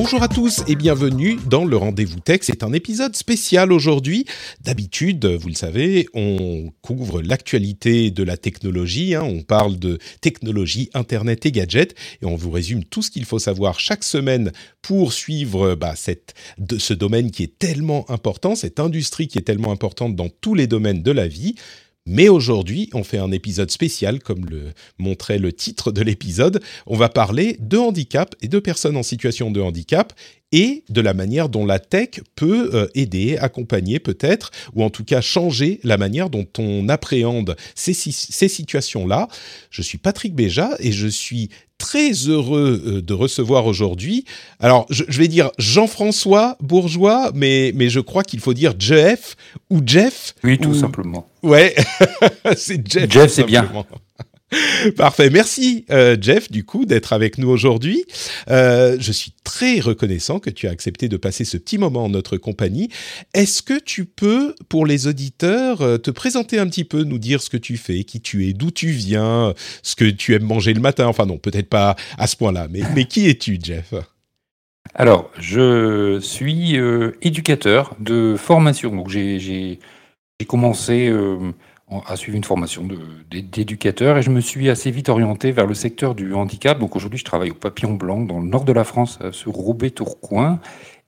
Bonjour à tous et bienvenue dans le Rendez-vous Tech. C'est un épisode spécial aujourd'hui. D'habitude, vous le savez, on couvre l'actualité de la technologie. hein. On parle de technologie, Internet et gadgets. Et on vous résume tout ce qu'il faut savoir chaque semaine pour suivre bah, ce domaine qui est tellement important, cette industrie qui est tellement importante dans tous les domaines de la vie. Mais aujourd'hui, on fait un épisode spécial, comme le montrait le titre de l'épisode. On va parler de handicap et de personnes en situation de handicap et de la manière dont la tech peut euh, aider, accompagner peut-être, ou en tout cas changer la manière dont on appréhende ces, si- ces situations-là. Je suis Patrick Béja et je suis très heureux euh, de recevoir aujourd'hui. Alors, je, je vais dire Jean-François Bourgeois, mais, mais je crois qu'il faut dire Jeff ou Jeff. Oui, tout ou- simplement. Ouais, c'est Jeff. Jeff, c'est bien. Parfait, merci euh, Jeff du coup d'être avec nous aujourd'hui. Euh, je suis très reconnaissant que tu as accepté de passer ce petit moment en notre compagnie. Est-ce que tu peux, pour les auditeurs, euh, te présenter un petit peu, nous dire ce que tu fais, qui tu es, d'où tu viens, ce que tu aimes manger le matin? Enfin non, peut-être pas à ce point-là, mais, mais qui es-tu Jeff? Alors, je suis éducateur de formation. Donc, j'ai- commencé en- à suivre une formation d'éducateur et je me suis assez vite orienté vers le secteur du handicap. Donc, aujourd'hui, je travaille au Papillon Blanc dans le nord de la France, sur Roubaix-Tourcoing.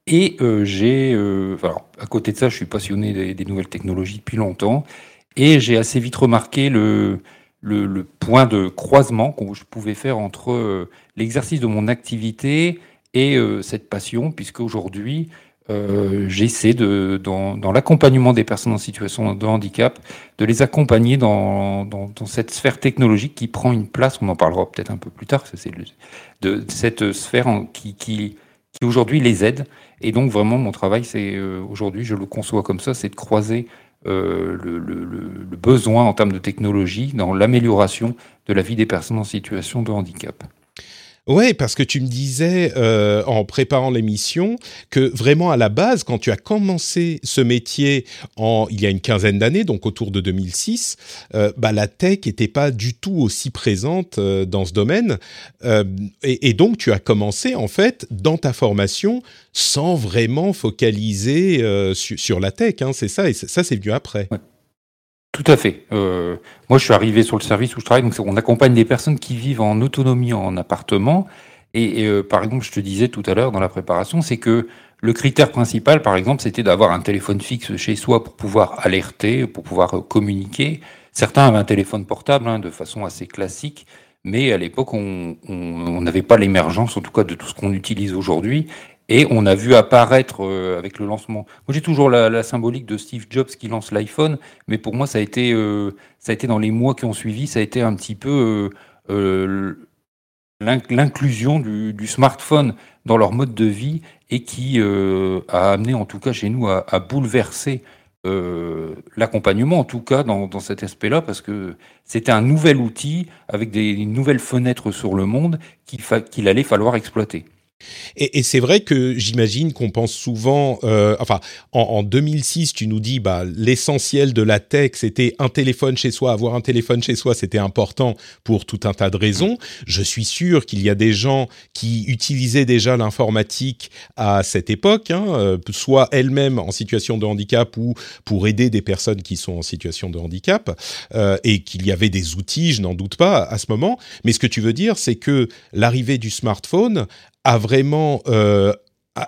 Et euh, j'ai, euh, à côté de ça, je suis passionné des, nouvelles technologies depuis longtemps. Et j'ai assez vite remarqué le, point de croisement que je pouvais faire entre euh, l'exercice de mon activité et cette passion, puisque aujourd'hui, euh, j'essaie de, dans, dans l'accompagnement des personnes en situation de handicap, de les accompagner dans, dans, dans cette sphère technologique qui prend une place, on en parlera peut-être un peu plus tard, c'est de cette sphère qui, qui, qui aujourd'hui les aide. Et donc vraiment, mon travail, c'est euh, aujourd'hui, je le conçois comme ça, c'est de croiser euh, le- le- le besoin en termes de technologie dans l'amélioration de la vie des personnes en situation de handicap. Ouais, parce que tu me disais euh, en préparant l'émission que vraiment à la base, quand tu as commencé ce métier en il y a une quinzaine d'années, donc autour de 2006, euh, bah, la tech n'était pas du tout aussi présente euh, dans ce domaine, Euh, et, donc tu as commencé en fait dans ta formation sans vraiment focaliser su- sur la tech, hein, c'est ça, et ça c'est venu après. Tout à fait. Euh, moi, je suis arrivé sur le service où je travaille, donc on accompagne des personnes qui vivent en autonomie en appartement. Et, euh, par exemple, je te disais tout à l'heure dans la préparation, c'est que le critère principal, par exemple, c'était d'avoir un téléphone fixe chez soi pour pouvoir alerter, pour pouvoir euh, communiquer. Certains avaient un téléphone portable hein, de façon assez classique, mais à l'époque, on n'avait pas l'émergence, en tout cas, de tout ce qu'on utilise aujourd'hui. Et on a vu apparaître euh, avec le lancement. Moi, j'ai toujours la, symbolique de Steve Jobs qui lance l'iPhone, mais pour moi, ça a été, euh, ça a été dans les mois qui ont suivi, ça a été un petit peu euh, l'in- l'inclusion du, smartphone dans leur mode de vie et qui a amené, en tout cas chez nous, à, bouleverser l'accompagnement, en tout cas dans, dans cet aspect-là, parce que c'était un nouvel outil avec des nouvelles fenêtres sur le monde qu'il allait falloir exploiter. Et, et c'est vrai que j'imagine qu'on pense souvent, euh, enfin, en, en 2006, tu nous dis, bah, l'essentiel de la tech, c'était un téléphone chez soi. Avoir un téléphone chez soi, c'était important pour tout un tas de raisons. Je suis sûr qu'il y a des gens qui utilisaient déjà l'informatique à cette époque, hein, euh, soit elles-mêmes en situation de handicap ou pour aider des personnes qui sont en situation de handicap, euh, et qu'il y avait des outils, je n'en doute pas, à ce moment. Mais ce que tu veux dire, c'est que l'arrivée du smartphone a vraiment euh,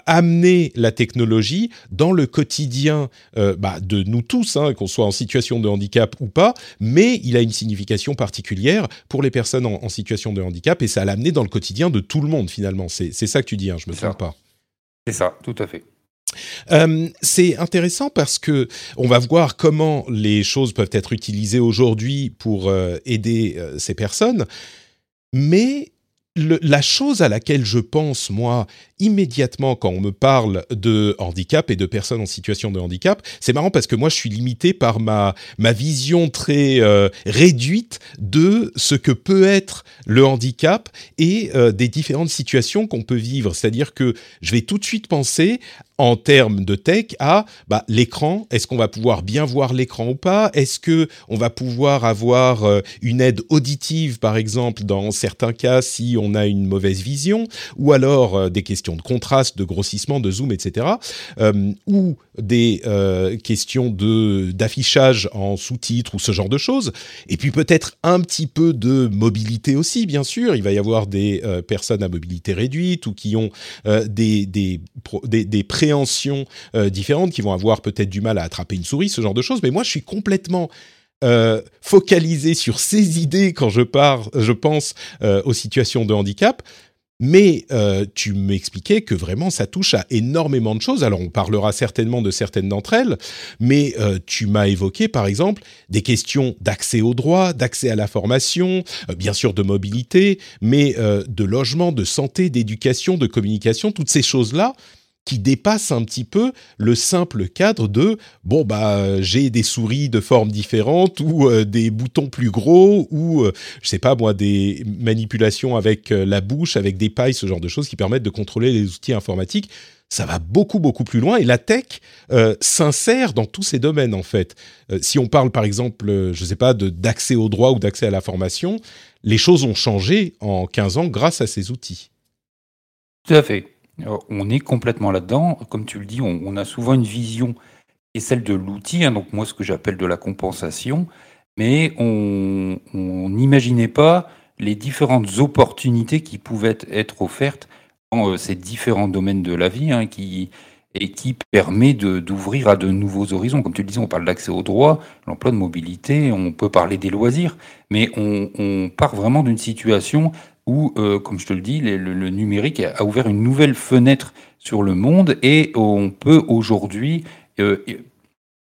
amener la technologie dans le quotidien euh, bah, de nous tous, hein, qu'on soit en situation de handicap ou pas, mais il a une signification particulière pour les personnes en, situation de handicap et ça l'a amené dans le quotidien de tout le monde finalement. C'est ça que tu dis, hein, je me trompe pas. C'est ça, tout à fait. Euh, c'est intéressant parce que on va voir comment les choses peuvent être utilisées aujourd'hui pour euh, aider ces personnes, mais la chose à laquelle je pense, moi, immédiatement quand on me parle de handicap et de personnes en situation de handicap, c'est marrant parce que moi, je suis limité par ma, ma vision très euh, réduite de ce que peut être le handicap et euh, des différentes situations qu'on peut vivre. C'est-à-dire que je vais tout de suite penser en termes de tech à bah, l'écran. Est-ce qu'on va pouvoir bien voir l'écran ou pas? Est-ce que on va pouvoir avoir euh, une aide auditive, par exemple, dans certains cas, si on a une mauvaise vision, ou alors euh, des questions de contraste, de grossissement, de zoom, etc., euh, ou des questions de d'affichage en sous-titres ou ce genre de choses. Et puis peut-être un petit peu de mobilité aussi, bien sûr. Il va y avoir des personnes à mobilité réduite ou qui ont des des, des, des euh, différentes, qui vont avoir peut-être du mal à attraper une souris, ce genre de choses. Mais moi, je suis complètement euh, focalisé sur ces idées quand je, pars, je pense euh, aux situations de handicap. Mais tu m'expliquais que vraiment ça touche à énormément de choses. Alors on parlera certainement de certaines d'entre elles, mais tu m'as évoqué par exemple des questions d'accès aux droits, d'accès à la formation, bien sûr de mobilité, mais de logement, de santé, d'éducation, de communication, toutes ces choses-là qui dépasse un petit peu le simple cadre de bon bah j'ai des souris de formes différentes ou euh, des boutons plus gros ou euh, je sais pas moi des manipulations avec euh, la bouche avec des pailles ce genre de choses qui permettent de contrôler les outils informatiques. Ça va beaucoup beaucoup plus loin et la tech s'insère dans tous ces domaines en fait. Si on parle par exemple je sais pas d'accès au droit ou d'accès à la formation les choses ont changé en 15 ans grâce à ces outils. Tout à fait on est complètement là-dedans. Comme tu le dis, on, a souvent une vision qui est celle de l'outil, hein, donc moi ce que j'appelle de la compensation, mais on n'imaginait pas les différentes opportunités qui pouvaient être offertes dans euh, ces différents domaines de la vie, hein, qui, et qui permet d'ouvrir à de nouveaux horizons. Comme tu le disais, on parle d'accès au droit, l'emploi de mobilité, on peut parler des loisirs, mais on, on part vraiment d'une situation où, euh, comme je te le dis, le, numérique a ouvert une nouvelle fenêtre sur le monde et on peut aujourd'hui, euh,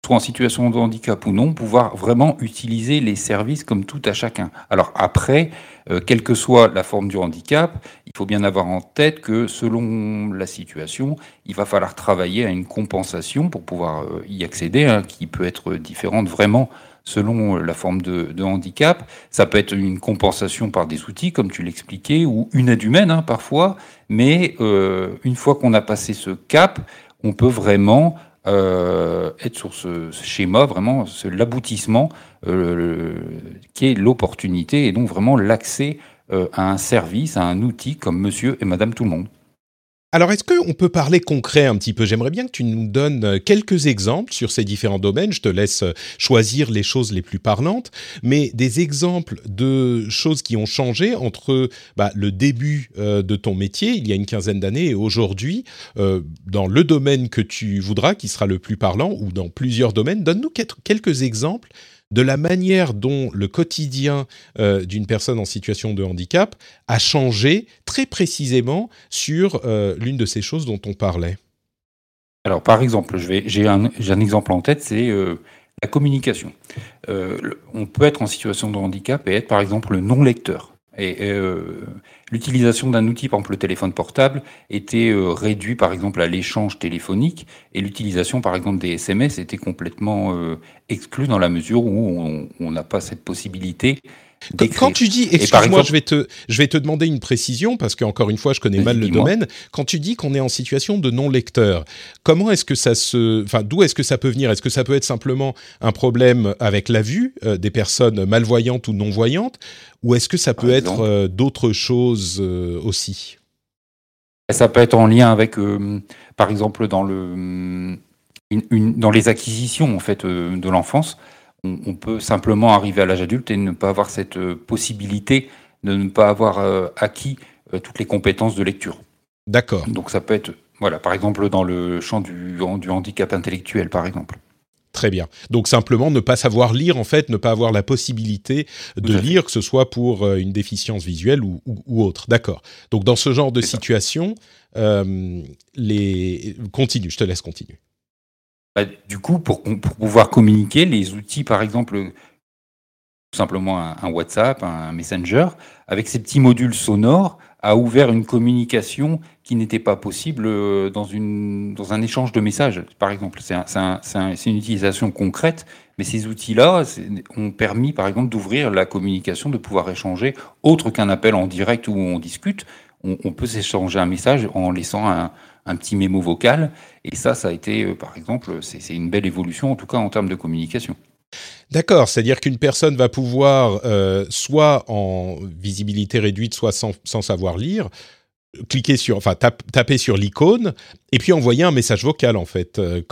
soit en situation de handicap ou non, pouvoir vraiment utiliser les services comme tout à chacun. Alors après, euh, quelle que soit la forme du handicap, il faut bien avoir en tête que selon la situation, il va falloir travailler à une compensation pour pouvoir y accéder, hein, qui peut être différente vraiment selon la forme de, handicap. Ça peut être une compensation par des outils, comme tu l'expliquais, ou une aide humaine hein, parfois. Mais euh, une fois qu'on a passé ce cap, on peut vraiment euh, être sur ce, schéma, vraiment l'aboutissement euh, qui est l'opportunité et donc vraiment l'accès à un service, à un outil comme monsieur et madame tout le monde. Alors, est-ce qu'on peut parler concret un petit peu? J'aimerais bien que tu nous donnes euh, quelques exemples sur ces différents domaines. Je te laisse euh, choisir les choses les plus parlantes, mais des exemples de choses qui ont changé entre bah, le début euh, de ton métier, il y a une quinzaine d'années, et aujourd'hui, dans le domaine que tu voudras, qui sera le plus parlant, ou dans plusieurs domaines. Donne-nous quelques exemples de la manière dont le quotidien euh, d'une personne en situation de handicap a changé très précisément sur euh, l'une de ces choses dont on parlait. Alors par exemple, j'ai un, exemple en tête, c'est euh, la communication. on peut être en situation de handicap et être par exemple non-lecteur. Et euh, l'utilisation d'un outil, par exemple le téléphone portable, était euh, réduit par exemple à l'échange téléphonique et l'utilisation par exemple des SMS était complètement euh, exclue dans la mesure où on n'a pas cette possibilité quand tu dis, excuse-moi, je vais te, je vais te demander une précision parce qu'encore une fois, je connais mal le domaine. Quand tu dis qu'on est en situation de non lecteur, comment est-ce que ça se, enfin, d'où est-ce que ça peut venir? Est-ce que ça peut être simplement un problème avec la vue euh, des personnes malvoyantes ou non voyantes, ou est-ce que ça peut être euh, d'autres choses euh, aussi? Ça peut être en lien avec, par exemple, dans le, une, dans les acquisitions en fait de l'enfance on, peut simplement arriver à l'âge adulte et ne pas avoir cette euh, possibilité de ne pas avoir euh, acquis euh, toutes les compétences de lecture. D'accord. Donc ça peut être Voilà, par exemple dans le champ du, du handicap intellectuel, par exemple. Très bien. Donc simplement ne pas savoir lire, en fait, ne pas avoir la possibilité de lire, que ce soit pour une déficience visuelle ou, autre. D'accord. Donc dans ce genre de situation, euh, les... continue, je te laisse continuer. Bah, du coup, pour, pouvoir communiquer, les outils, par exemple, tout simplement un, WhatsApp, un Messenger, avec ces petits modules sonores, a ouvert une communication qui n'était pas possible euh, dans, une, dans un échange de messages, par exemple. C'est une utilisation concrète, mais ces outils-là ont permis, par exemple, d'ouvrir la communication, de pouvoir échanger, autre qu'un appel en direct où on discute. On, peut s'échanger un message en laissant un, un, petit mémo vocal. Et ça, ça a été, euh, par exemple, c'est une belle évolution, en tout cas en termes de communication. D'accord, c'est-à-dire qu'une personne va pouvoir, euh, soit en visibilité réduite, soit sans, sans savoir lire, cliquer sur, enfin taper sur l'icône et puis envoyer un message vocal en fait. Euh,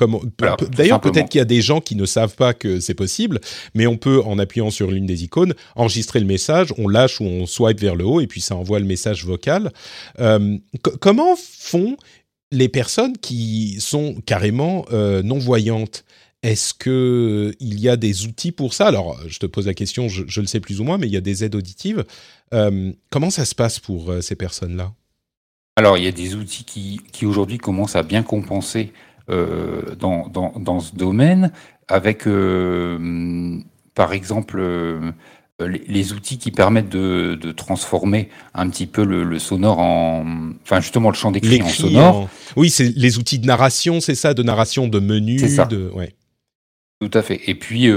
d'ailleurs, peut-être qu'il y a des gens qui ne savent pas que c'est possible, mais on peut en appuyant sur l'une des icônes enregistrer le message, on lâche ou on swipe vers le haut et puis ça envoie le message vocal. Euh, comment font les personnes qui sont carrément euh, non voyantes est-ce que il y a des outils pour ça? Alors, je te pose la question, je, le sais plus ou moins, mais il y a des aides auditives. comment ça se passe pour ces personnes-là? Alors, il y a des outils qui, qui aujourd'hui commencent à bien compenser euh, dans, dans, dans, ce domaine, avec, euh, par exemple, euh, les, outils qui permettent de, de, transformer un petit peu le, sonore en, enfin justement le champ d'écrit en sonore. Oui, c'est les outils de narration, c'est ça, de narration de menu. C'est ça. De... Ouais. Tout à fait. Et puis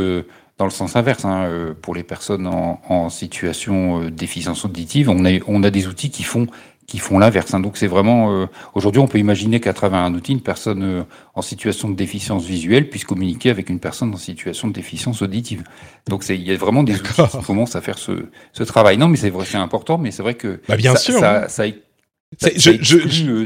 dans le sens inverse, hein, pour les personnes en, en situation de déficience auditive, on a, on a des outils qui font qui font l'inverse. Hein. Donc c'est vraiment euh, aujourd'hui on peut imaginer qu'à travers un outil, une personne euh, en situation de déficience visuelle puisse communiquer avec une personne en situation de déficience auditive. Donc c'est il y a vraiment des outils qui commencent à faire ce, ce travail. Non mais c'est vrai c'est important, mais c'est vrai que bah, bien ça, sûr, ça, ça, je, je, euh,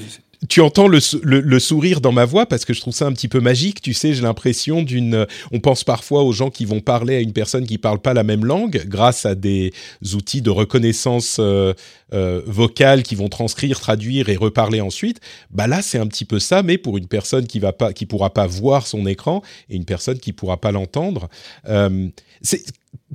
tu entends le, sourire dans ma voix parce que je trouve ça un petit peu magique. Tu sais, j'ai l'impression d'une. On pense parfois aux gens qui vont parler à une personne qui parle pas la même langue grâce à des outils de reconnaissance euh, euh, vocale qui vont transcrire, traduire et reparler ensuite. Bah là, c'est un petit peu ça, mais pour une personne qui va pas, qui pourra pas voir son écran et une personne qui pourra pas l'entendre. Euh,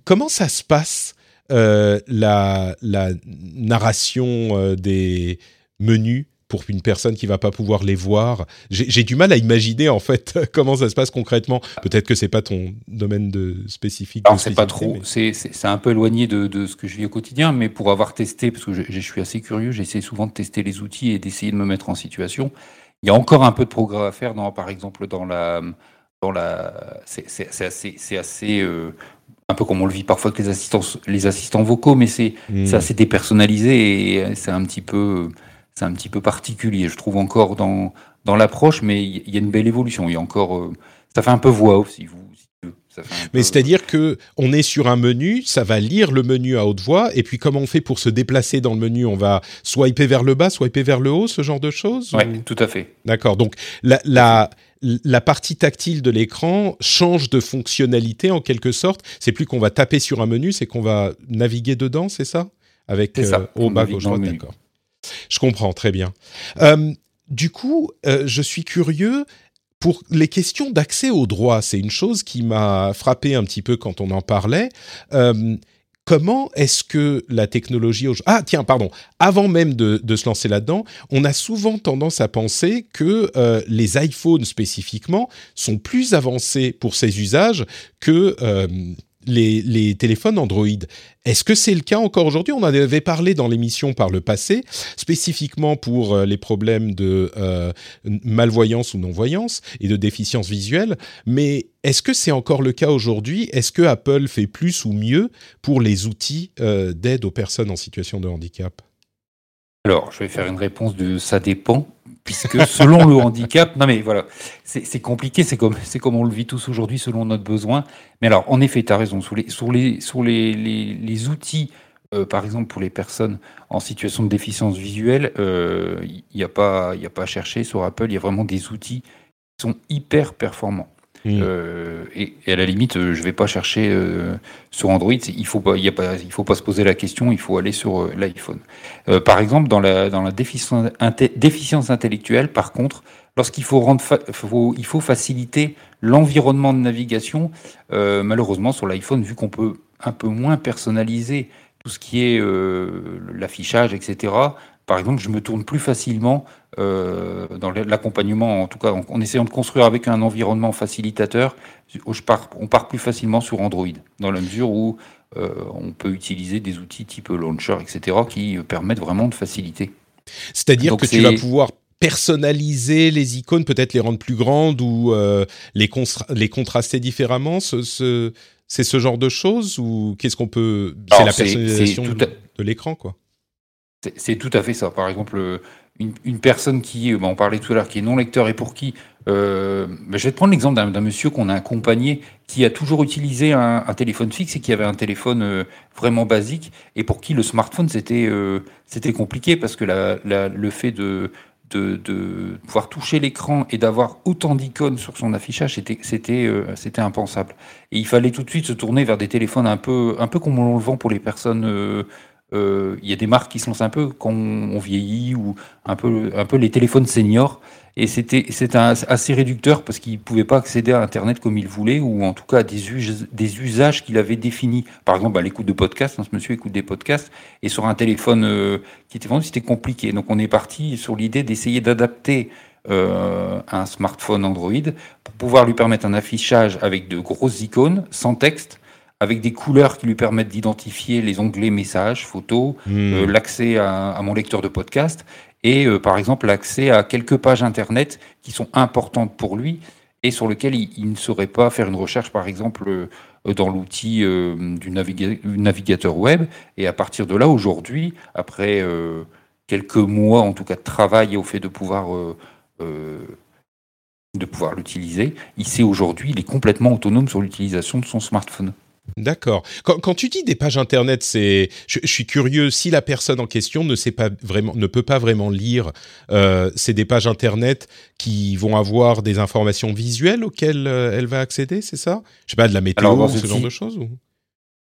comment ça se passe la narration des menus? Pour une personne qui va pas pouvoir les voir. J'ai du mal à imaginer en fait comment ça se passe concrètement. Peut-être que c'est pas ton domaine de spécifique. Alors c'est pas trop, c'est un peu éloigné de, de, ce que je vis au quotidien, mais pour avoir testé, parce que je, je suis assez curieux, j'essaie souvent de tester les outils et d'essayer de me mettre en situation. Il y a encore un peu de progrès à faire, dans, par exemple dans la, dans la, c'est assez, assez euh, un peu comme on le vit parfois avec les assistants, les assistants vocaux, mais c'est mmh. assez dépersonnalisé et c'est un petit peu c'est un petit peu particulier, je trouve encore dans, dans l'approche, mais il y a une belle évolution. Il y a encore, euh, ça fait un peu voix off, si vous. mais c'est-à-dire que on est sur un menu, ça va lire le menu à haute voix, et puis comment on fait pour se déplacer dans le menu? On va swiper vers le bas, swiper vers le haut, ce genre de choses Oui, tout à fait. D'accord. Donc la, la, la partie tactile de l'écran change de fonctionnalité en quelque sorte. C'est plus qu'on va taper sur un menu, c'est qu'on va naviguer dedans, c'est ça? Avec ça, euh, haut, bas, gauche, droite, d'accord. Je comprends très bien. Euh, du coup, euh, je suis curieux pour les questions d'accès au droit. C'est une chose qui m'a frappé un petit peu quand on en parlait. Euh, comment est-ce que la technologie... Ah tiens, pardon, avant même de, se lancer là-dedans, on a souvent tendance à penser que les iPhones spécifiquement sont plus avancés pour ces usages que les, téléphones Android. Est-ce que c'est le cas encore aujourd'hui? On en avait parlé dans l'émission par le passé, spécifiquement pour euh, les problèmes de euh, malvoyance ou non-voyance et de déficience visuelle. Mais est-ce que c'est encore le cas aujourd'hui? Est-ce que Apple fait plus ou mieux pour les outils euh, d'aide aux personnes en situation de handicap? Alors, je vais faire une réponse de ça dépend, puisque selon le handicap, non mais voilà, c'est compliqué, c'est comme, comme on le vit tous aujourd'hui selon notre besoin. Mais alors, en effet, tu as raison, sur les, sur les, sur les, les, outils, euh, par exemple pour les personnes en situation de déficience visuelle, il euh, n'y a, pas, y a pas à chercher sur Apple, il y a vraiment des outils qui sont hyper performants. Mmh. Et, à la limite, je vais pas chercher sur Android. Il faut pas, il y faut pas se poser la question. Il faut aller sur l'iPhone. par exemple, dans la déficience, intellectuelle, par contre, lorsqu'il faut rendre, il faut faciliter l'environnement de navigation. malheureusement, sur l'iPhone, vu qu'on peut un peu moins personnaliser tout ce qui est l'affichage, etc. Par exemple, je me tourne plus facilement euh, dans l'accompagnement, en tout cas en, essayant de construire avec un environnement facilitateur, je pars, on part plus facilement sur Android, dans la mesure où euh, on peut utiliser des outils type Launcher, etc., qui permettent vraiment de faciliter. C'est-à-dire que tu vas pouvoir personnaliser les icônes, peut-être les rendre plus grandes ou euh, les, les contraster différemment ce, C'est ce genre de choses ou qu'est-ce qu'on peut... C'est la personnalisation de, de l'écran, quoi? C'est tout à fait ça. Par exemple, euh, une, personne qui, euh, bah, on parlait tout à l'heure, qui est non lecteur et pour qui, euh, bah, je vais te prendre l'exemple d'un monsieur qu'on a accompagné qui a toujours utilisé un, téléphone fixe et qui avait un téléphone vraiment basique et pour qui le smartphone c'était compliqué parce que le fait de, pouvoir toucher l'écran et d'avoir autant d'icônes sur son affichage, c'était impensable. Et il fallait tout de suite se tourner vers des téléphones un peu un peu comme on le vend pour les personnes il y a des marques qui se lancent un peu quand on, vieillit ou un peu, un peu les téléphones seniors. Et c'était assez réducteur parce qu'il ne pouvait pas accéder à Internet comme il voulait ou en tout cas à des, des usages qu'il avait définis. Par exemple, à l'écoute de podcasts, hein, ce monsieur écoute des podcasts et sur un téléphone euh, qui était vendu, c'était compliqué. Donc on est parti sur l'idée d'essayer d'adapter euh, un smartphone Android pour pouvoir lui permettre un affichage avec de grosses icônes, sans texte, avec des couleurs qui lui permettent d'identifier les onglets messages, photos, hmm. euh, l'accès à, mon lecteur de podcast et euh, par exemple l'accès à quelques pages internet qui sont importantes pour lui et sur lesquelles il, ne saurait pas faire une recherche par exemple euh, dans l'outil du navigateur web. Et à partir de là, aujourd'hui, après quelques mois en tout cas de travail au fait de pouvoir de pouvoir l'utiliser, il sait aujourd'hui, il est complètement autonome sur l'utilisation de son smartphone. D'accord. Quand, tu dis des pages internet, c'est, je, suis curieux. Si la personne en question ne sait pas vraiment, ne peut pas vraiment lire, euh, c'est des pages internet qui vont avoir des informations visuelles auxquelles euh, elle va accéder, c'est ça? Je sais pas de la météo, ou ce genre de choses.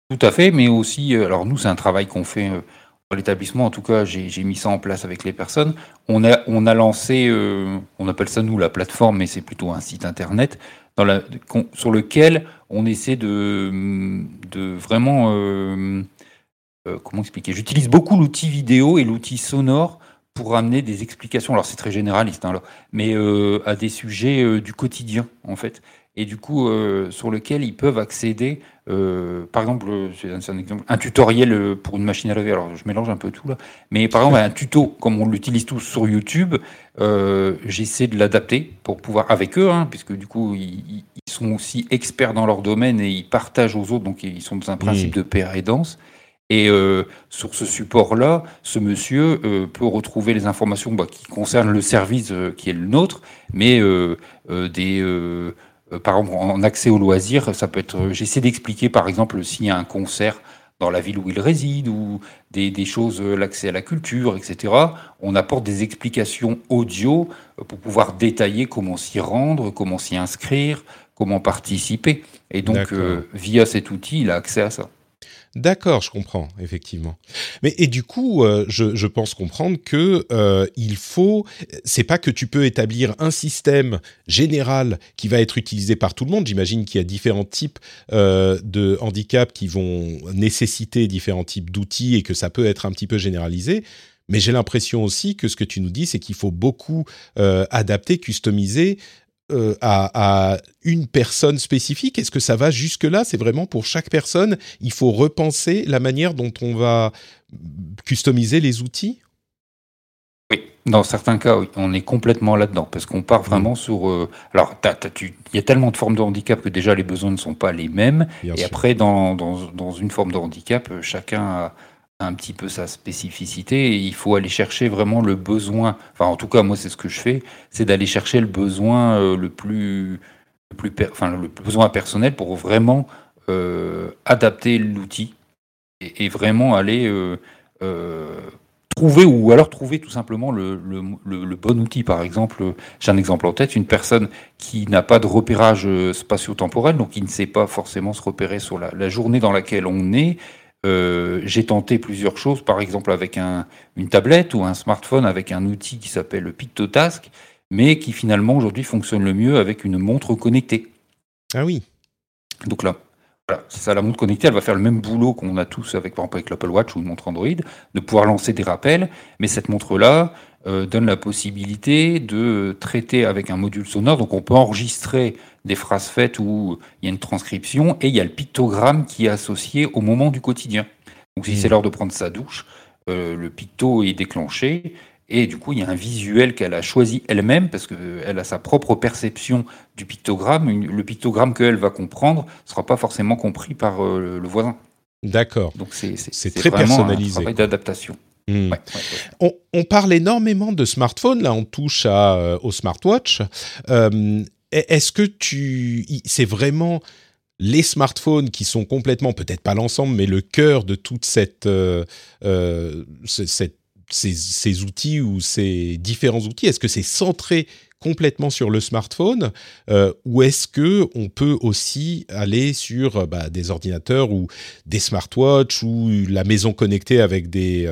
Tout à fait, mais aussi, euh, alors nous, c'est un travail qu'on fait dans l'établissement. En tout cas, j'ai mis ça en place avec les personnes. On a, on a lancé, on appelle ça nous la plateforme, mais c'est plutôt un site internet dans la, sur lequel on essaie de, vraiment... Euh, euh, comment expliquer? J'utilise beaucoup l'outil vidéo et l'outil sonore pour amener des explications. Alors c'est très généraliste, hein, mais euh, à des sujets du quotidien en fait et du coup euh, sur lequel ils peuvent accéder. Euh, par exemple, c'est un, exemple, un tutoriel euh, pour une machine à laver. Alors je mélange un peu tout là, mais par exemple un tuto comme on l'utilise tous sur YouTube, j'essaie de l'adapter pour pouvoir avec eux, hein, puisque du coup ils, sont aussi experts dans leur domaine et ils partagent aux autres, donc ils sont dans un principe de paire et danse. Et sur ce support-là, ce monsieur peut retrouver les informations bah, qui concernent le service qui est le nôtre, mais des euh, par exemple, en accès aux loisirs, ça peut être. Euh, j'essaie d'expliquer, par exemple, s'il y a un concert dans la ville où il réside ou des, choses, euh, l'accès à la culture, etc. On apporte des explications audio pour pouvoir détailler comment s'y rendre, comment s'y inscrire, comment participer. Et donc, via cet outil, il a accès à ça. D'accord, je comprends effectivement. Mais et du coup, euh, je, pense comprendre que euh, il faut. C'est pas que tu peux établir un système général qui va être utilisé par tout le monde. J'imagine qu'il y a différents types euh, de handicaps qui vont nécessiter différents types d'outils et que ça peut être un petit peu généralisé. Mais j'ai l'impression aussi que ce que tu nous dis, c'est qu'il faut beaucoup adapter, customiser euh, à, une personne spécifique? Est-ce que ça va jusque-là? C'est vraiment pour chaque personne, il faut repenser la manière dont on va customiser les outils? Oui, dans certains cas, on est complètement là-dedans, parce qu'on part vraiment mmh. sur... Euh, alors, il y a tellement de formes de handicap que déjà les besoins ne sont pas les mêmes, et après, dans, dans, une forme de handicap, euh, chacun a un petit peu sa spécificité et il faut aller chercher vraiment le besoin. Enfin, en tout cas, moi, c'est ce que je fais, c'est d'aller chercher le besoin euh, le plus, le plus, enfin, le besoin personnel pour vraiment euh, adapter l'outil et, vraiment aller euh, trouver ou alors trouver tout simplement le, bon outil. Par exemple, j'ai un exemple en tête, une personne qui n'a pas de repérage spatio-temporel, donc qui ne sait pas forcément se repérer sur la, journée dans laquelle on est. Euh, j'ai tenté plusieurs choses, par exemple avec un, une tablette ou un smartphone avec un outil qui s'appelle le PictoTask, mais qui finalement aujourd'hui fonctionne le mieux avec une montre connectée. Ah oui. Donc là, c'est ça, la montre connectée, elle va faire le même boulot qu'on a tous avec, par exemple, avec l'Apple Watch ou une montre Android, de pouvoir lancer des rappels, mais cette montre-là euh, donne la possibilité de traiter avec un module sonore, donc on peut enregistrer des phrases faites où il y a une transcription, et il y a le pictogramme qui est associé au moment du quotidien. Donc si c'est mmh. l'heure de prendre sa douche, euh, le picto est déclenché, et du coup, il y a un visuel qu'elle a choisi elle-même, parce qu'elle a sa propre perception du pictogramme. Le pictogramme qu'elle va comprendre ne sera pas forcément compris par euh, le voisin. D'accord. Donc c'est très personnalisé. Un travail d'adaptation. Hmm. On, parle énormément de smartphones, là on touche à, euh, au smartwatch. Euh, est-ce que tu... C'est vraiment les smartphones qui sont complètement, peut-être pas l'ensemble, mais le cœur de toute cette, cette ces, outils ou ces différents outils Est-ce que c'est centré complètement sur le smartphone euh, ou est-ce que on peut aussi aller sur euh, bah, des ordinateurs ou des smartwatches ou la maison connectée avec des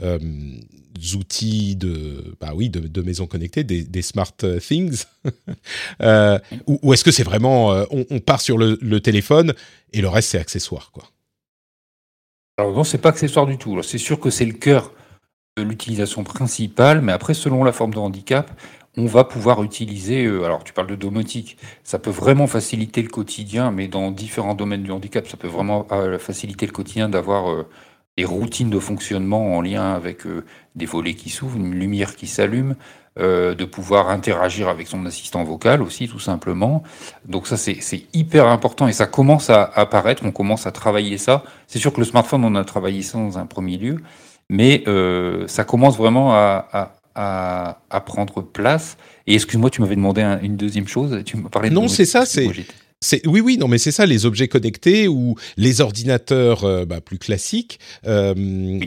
euh, outils de bah oui de, maison connectée des, smart things ou, est-ce que c'est vraiment on, part sur le, téléphone et le reste c'est accessoire quoi? Alors non c'est pas accessoire du tout. C'est sûr que c'est le cœur l'utilisation principale, mais après, selon la forme de handicap, on va pouvoir utiliser, euh, alors tu parles de domotique, ça peut vraiment faciliter le quotidien, mais dans différents domaines du handicap, ça peut vraiment euh, faciliter le quotidien d'avoir euh, des routines de fonctionnement en lien avec des volets qui s'ouvrent, une lumière qui s'allume, de pouvoir interagir avec son assistant vocal aussi, tout simplement. Donc ça, c'est hyper important et ça commence à apparaître, on commence à travailler ça. C'est sûr que le smartphone, on a travaillé ça dans un premier lieu, mais ça commence vraiment à, à, prendre place. Et excuse-moi, tu m'avais demandé une deuxième chose. Tu me parlais. Non, c'est ça. C'est oui, oui, non, mais c'est ça, les objets connectés ou les ordinateurs euh, bah, plus classiques. Euh,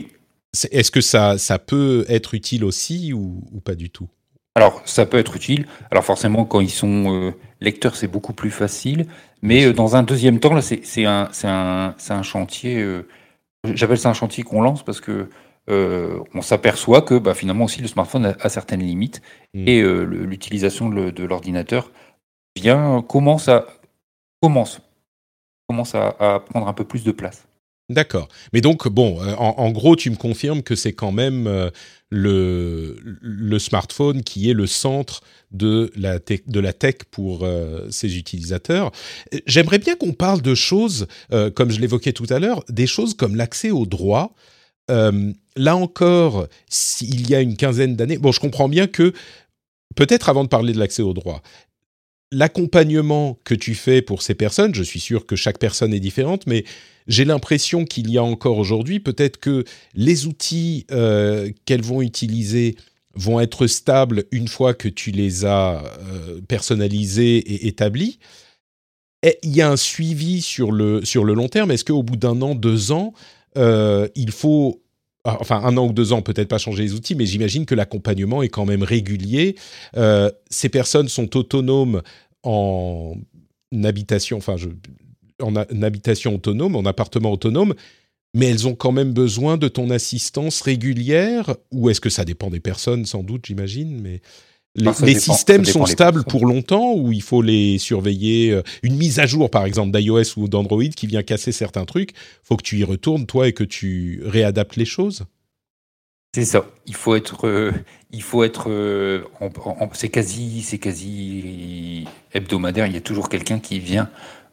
Est-ce que ça, ça peut être utile aussi ou, ou, pas du tout? Alors, ça peut être utile. Alors, forcément, quand ils sont euh, lecteurs, c'est beaucoup plus facile. Mais euh, dans un deuxième temps, là, c'est un, un, un, chantier. J'appelle ça un chantier qu'on lance parce que euh, on s'aperçoit que bah, finalement aussi le smartphone a, certaines limites mm. et euh, l'utilisation de l'ordinateur vient commence à commence commence à, prendre un peu plus de place. D'accord. Mais donc, bon, euh, en, gros, tu me confirmes que c'est quand même le, le, smartphone qui est le centre de la, de la tech pour ses utilisateurs. J'aimerais bien qu'on parle de choses, comme je l'évoquais tout à l'heure, des choses comme l'accès aux droits. Euh, là encore, s'il y a une quinzaine d'années, bon, je comprends bien que, peut-être avant de parler de l'accès au droit, l'accompagnement que tu fais pour ces personnes, je suis sûr que chaque personne est différente, mais j'ai l'impression qu'il y a encore aujourd'hui, peut-être que les outils euh, qu'elles vont utiliser vont être stables une fois que tu les as euh, personnalisés et établis. il y a un suivi sur le, sur le long terme. Est-ce qu'au bout d'un an, deux ans, euh, il faut ah, enfin un an ou deux ans, peut-être pas changer les outils, mais j'imagine que l'accompagnement est quand même régulier. Euh, ces personnes sont autonomes en habitation, enfin en, habitation autonome, en appartement autonome, mais elles ont quand même besoin de ton assistance régulière, ou est-ce que ça dépend des personnes, sans doute, j'imagine, mais les, systèmes sont stables pour longtemps ou il faut les surveiller euh, Une mise à jour, par exemple, d'iOS ou d'Android qui vient casser certains trucs, faut que tu y retournes, toi, et que tu réadaptes les choses? C'est ça. Il faut être, euh, il faut être, euh, c'est quasi, c'est quasi hebdomadaire. Il y a toujours quelqu'un qui vient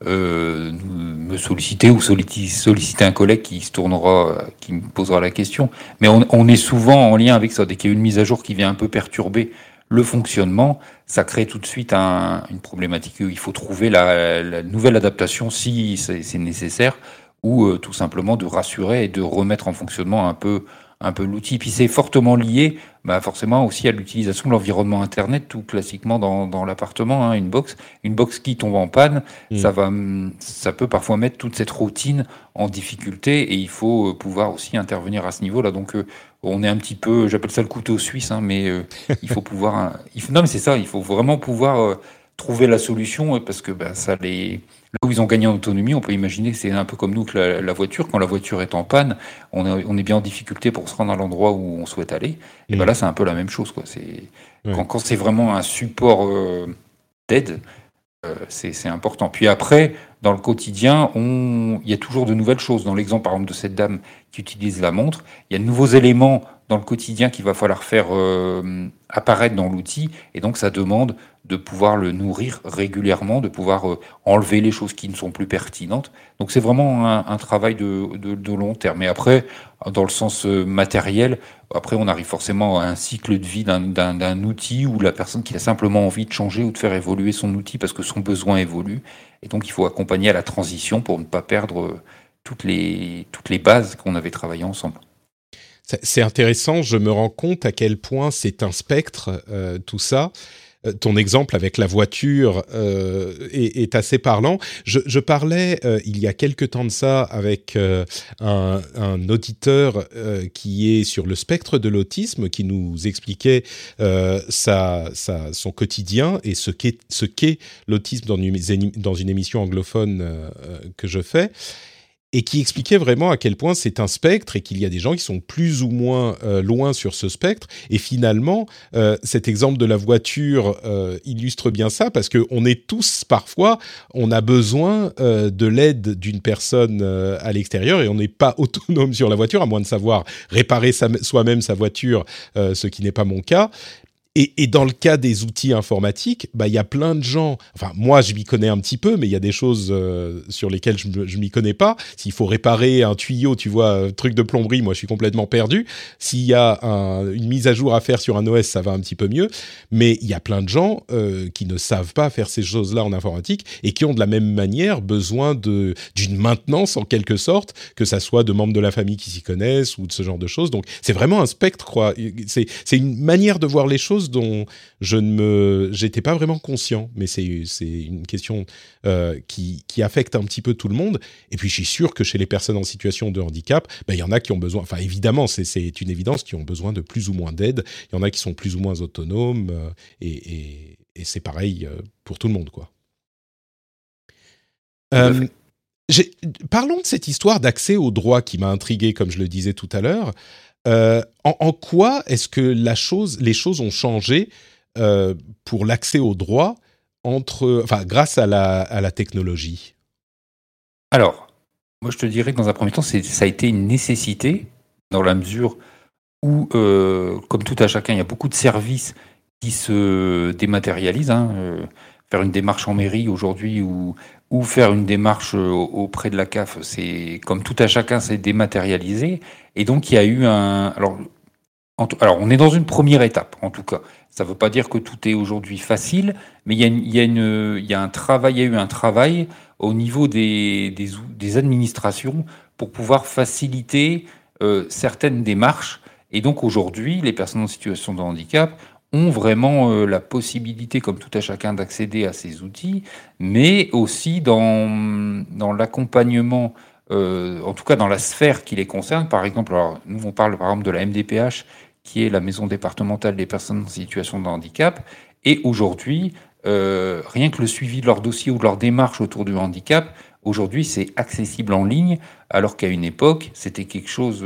me solliciter ou solliciter un collègue qui se tournera, qui me posera la question. Mais on, on est souvent en lien avec ça. Dès qu'il y a une mise à jour qui vient un peu perturber le fonctionnement, ça crée tout de suite une problématique. Il faut trouver la, nouvelle adaptation si c'est nécessaire, ou euh, tout simplement de rassurer et de remettre en fonctionnement un peu, un peu l'outil. Puis c'est fortement lié, bah forcément aussi à l'utilisation de l'environnement Internet, tout classiquement dans, dans l'appartement. Hein, une box, une box qui tombe en panne, mm. ça va, ça peut parfois mettre toute cette routine en difficulté, et il faut euh, pouvoir aussi intervenir à ce niveau-là. Donc euh, on est un petit peu, j'appelle ça le couteau suisse, hein, mais euh, il faut pouvoir, il faut, non mais c'est ça, il faut vraiment pouvoir trouver la solution parce que ben, ça les Là où ils ont gagné en autonomie, on peut imaginer que c'est un peu comme nous que la, voiture, quand la voiture est en panne, on est, on est, bien en difficulté pour se rendre à l'endroit où on souhaite aller. Et ben mm. là, c'est un peu la même chose. Quoi. Quand, quand c'est vraiment un support euh, d'aide, euh, c'est important. Puis après, dans le quotidien, on... il y a toujours de nouvelles choses. Dans l'exemple, par exemple, de cette dame qui utilise la montre, il y a de nouveaux éléments dans le quotidien qu'il va falloir faire euh, apparaître dans l'outil. Et donc, ça demande de pouvoir le nourrir régulièrement, de pouvoir euh, enlever les choses qui ne sont plus pertinentes. Donc, c'est vraiment un, travail de, de, long terme. Et après, dans le sens euh, matériel, après, on arrive forcément à un cycle de vie d'un outil où la personne qui a simplement envie de changer ou de faire évoluer son outil parce que son besoin évolue. Et donc, il faut accompagner à la transition pour ne pas perdre toutes les, toutes les bases qu'on avait travaillées ensemble. C'est intéressant, je me rends compte à quel point c'est un spectre, euh, tout ça. Euh, ton exemple avec la voiture euh, est, assez parlant. Je, parlais il y a quelque temps de ça avec un, auditeur qui est sur le spectre de l'autisme, qui nous expliquait son quotidien et ce qu'est l'autisme dans une émission anglophone que je fais et qui expliquait vraiment à quel point c'est un spectre et qu'il y a des gens qui sont plus ou moins euh, loin sur ce spectre. Et finalement, euh, cet exemple de la voiture euh, illustre bien ça parce que on est tous parfois, on a besoin de l'aide d'une personne à l'extérieur et on n'est pas autonome sur la voiture à moins de savoir réparer soi-même sa voiture, ce qui n'est pas mon cas. Et, dans le cas des outils informatiques, bah, il y a plein de gens. Enfin, moi, je m'y connais un petit peu, mais il y a des choses euh, sur lesquelles je, je m'y connais pas. S'il faut réparer un tuyau, tu vois, un truc de plomberie, moi, je suis complètement perdu. S'il y a une mise à jour à faire sur un OS, ça va un petit peu mieux. Mais il y a plein de gens euh, qui ne savent pas faire ces choses-là en informatique et qui ont de la même manière besoin d'une maintenance en quelque sorte, que ça soit de membres de la famille qui s'y connaissent ou de ce genre de choses. Donc, c'est vraiment un spectre, quoi. C'est une manière de voir les choses dont je ne me, j'étais pas vraiment conscient, mais c'est une question euh, qui, qui, affecte un petit peu tout le monde. Et puis je suis sûr que chez les personnes en situation de handicap, ben, il y en a qui ont besoin, enfin évidemment c'est une évidence, qui ont besoin de plus ou moins d'aide. Il y en a qui sont plus ou moins autonomes euh, et, et, c'est pareil euh, pour tout le monde quoi. parlons de cette histoire d'accès aux droits qui m'a intrigué, comme je le disais tout à l'heure. Euh, en, quoi est-ce que les choses ont changé euh, pour l'accès aux droits entre, enfin, grâce à la, à la technologie? Alors, moi je te dirais que dans un premier temps, ça a été une nécessité dans la mesure où, euh, comme tout à chacun, il y a beaucoup de services qui se dématérialisent. Hein, faire une démarche en mairie aujourd'hui ou, ou faire une démarche auprès de la CAF, c'est comme tout à chacun, c'est dématérialisé. Et donc il y a eu un. Alors, on est dans une première étape, en tout cas. Ça ne veut pas dire que tout est aujourd'hui facile, mais il y, a y y y a eu un travail au niveau des, des, des administrations pour pouvoir faciliter euh, certaines démarches. Et donc aujourd'hui, les personnes en situation de handicap ont vraiment euh, la possibilité, comme tout à chacun, d'accéder à ces outils, mais aussi dans, dans l'accompagnement, euh, en tout cas dans la sphère qui les concerne. Par exemple, alors, nous on parle par exemple de la MDPH, qui est la maison départementale des personnes en situation de handicap, et aujourd'hui, euh, rien que le suivi de leur dossier ou de leur démarche autour du handicap, aujourd'hui c'est accessible en ligne, alors qu'à une époque, c'était quelque chose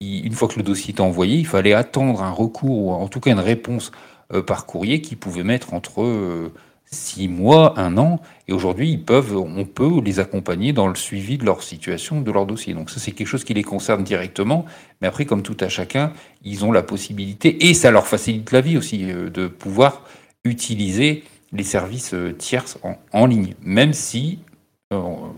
une fois que le dossier est envoyé, il fallait attendre un recours ou en tout cas une réponse euh, par courrier qui pouvait mettre entre euh, six mois, un an. Et aujourd'hui, ils peuvent, on peut les accompagner dans le suivi de leur situation, de leur dossier. Donc ça, c'est quelque chose qui les concerne directement. Mais après, comme tout à chacun, ils ont la possibilité et ça leur facilite la vie aussi euh, de pouvoir utiliser les services tierces en, ligne, même si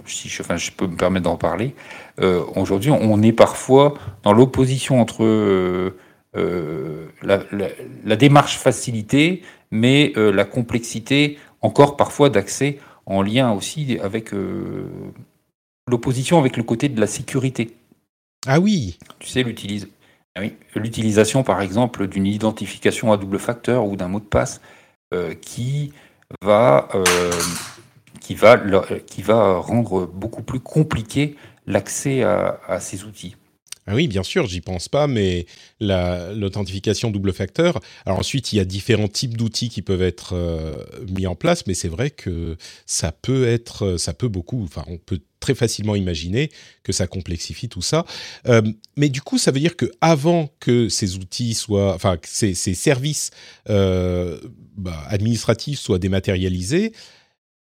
si je, peux me permettre d'en parler, euh, aujourd'hui, on est parfois dans l'opposition entre euh, euh, la, démarche facilitée, mais la complexité encore parfois d'accès en lien aussi avec l'opposition avec le côté de la sécurité. Ah oui. Tu sais. Ah l'utilisation par exemple d'une identification à double facteur ou d'un mot de passe qui va qui va, qui va rendre beaucoup plus compliqué l'accès à, ces outils. Ah oui, bien sûr, j'y pense pas, mais l'authentification double facteur. Alors ensuite, il y a différents types d'outils qui peuvent être euh, mis en place, mais c'est vrai que ça peut être, ça peut beaucoup. Enfin, on peut très facilement imaginer que ça complexifie tout ça. Euh, mais du coup, ça veut dire que avant que ces outils soient, enfin, que ces, services euh, bah, administratifs soient dématérialisés,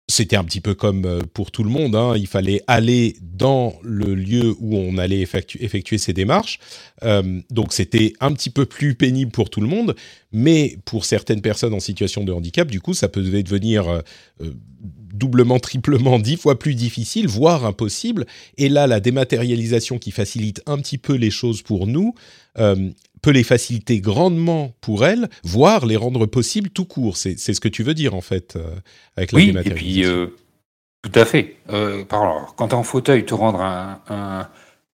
c'était un petit peu comme euh, pour tout le monde. Hein. Il fallait aller dans le lieu où on allait effectuer, ces démarches. Euh, donc c'était un petit peu plus pénible pour tout le monde, mais pour certaines personnes en situation de handicap, du coup, ça peut devenir euh, doublement, triplement, dix fois plus difficile, voire impossible. Et là, la dématérialisation qui facilite un petit peu les choses pour nous peut les faciliter grandement pour elles, voire les rendre possibles tout court. C'est ce que tu veux dire en fait euh, avec la oui, et puis euh, tout à fait. Euh, quand tu es en fauteuil, te rendre un,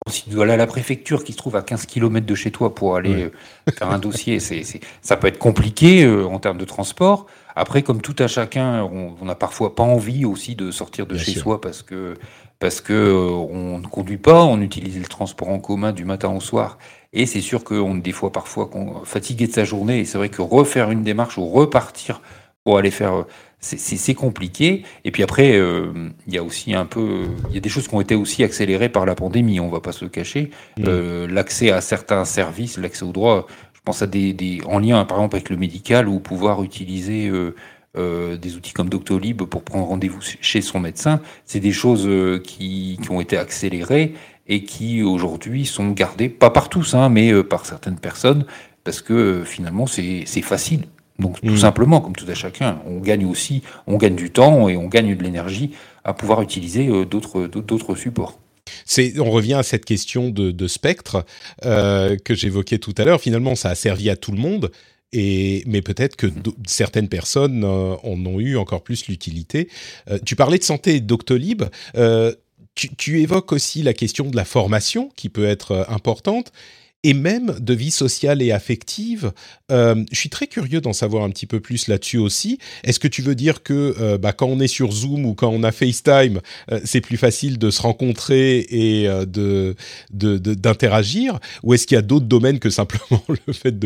si tu dois aller à la préfecture qui se trouve à 15 km de chez toi pour aller faire un dossier, c'est, ça peut être compliqué en termes de transport. Après, comme tout à chacun, on n'a parfois pas envie aussi de sortir de chez soi parce que parce que on ne conduit pas, on utilise le transport en commun du matin au soir et c'est sûr qu'on est des fois parfois fatigué de sa journée. Et c'est vrai que refaire une démarche ou repartir pour aller faire, c'est compliqué. Et puis après, euh, il y a aussi un peu, il y a des choses qui ont été aussi accélérées par la pandémie. On va pas se le cacher. Mmh. Euh, l'accès à certains services, l'accès aux droits. Je pense à des, en lien par exemple avec le médical ou pouvoir utiliser euh, des outils comme Doctolib pour prendre rendez-vous chez son médecin. C'est des choses qui, qui, ont été accélérées et qui aujourd'hui sont gardés, pas par tous, hein, mais euh, par certaines personnes, parce que euh, finalement c'est facile. Donc tout mm. simplement, comme tout à chacun, on gagne aussi, on gagne du temps et on gagne de l'énergie à pouvoir utiliser euh, d'autres supports. on revient à cette question de, spectre que j'évoquais tout à l'heure. Finalement, ça a servi à tout le monde, et, mais peut-être que certaines personnes en ont eu encore plus l'utilité. tu parlais de santé Doctolib tu, évoques aussi la question de la formation qui peut être euh, importante et même de vie sociale et affective. Euh, je suis très curieux d'en savoir un petit peu plus là-dessus aussi. Est-ce que tu veux dire que euh, bah, quand on est sur Zoom ou quand on a FaceTime, c'est plus facile de se rencontrer et de, d'interagir? Ou est-ce qu'il y a d'autres domaines que simplement le fait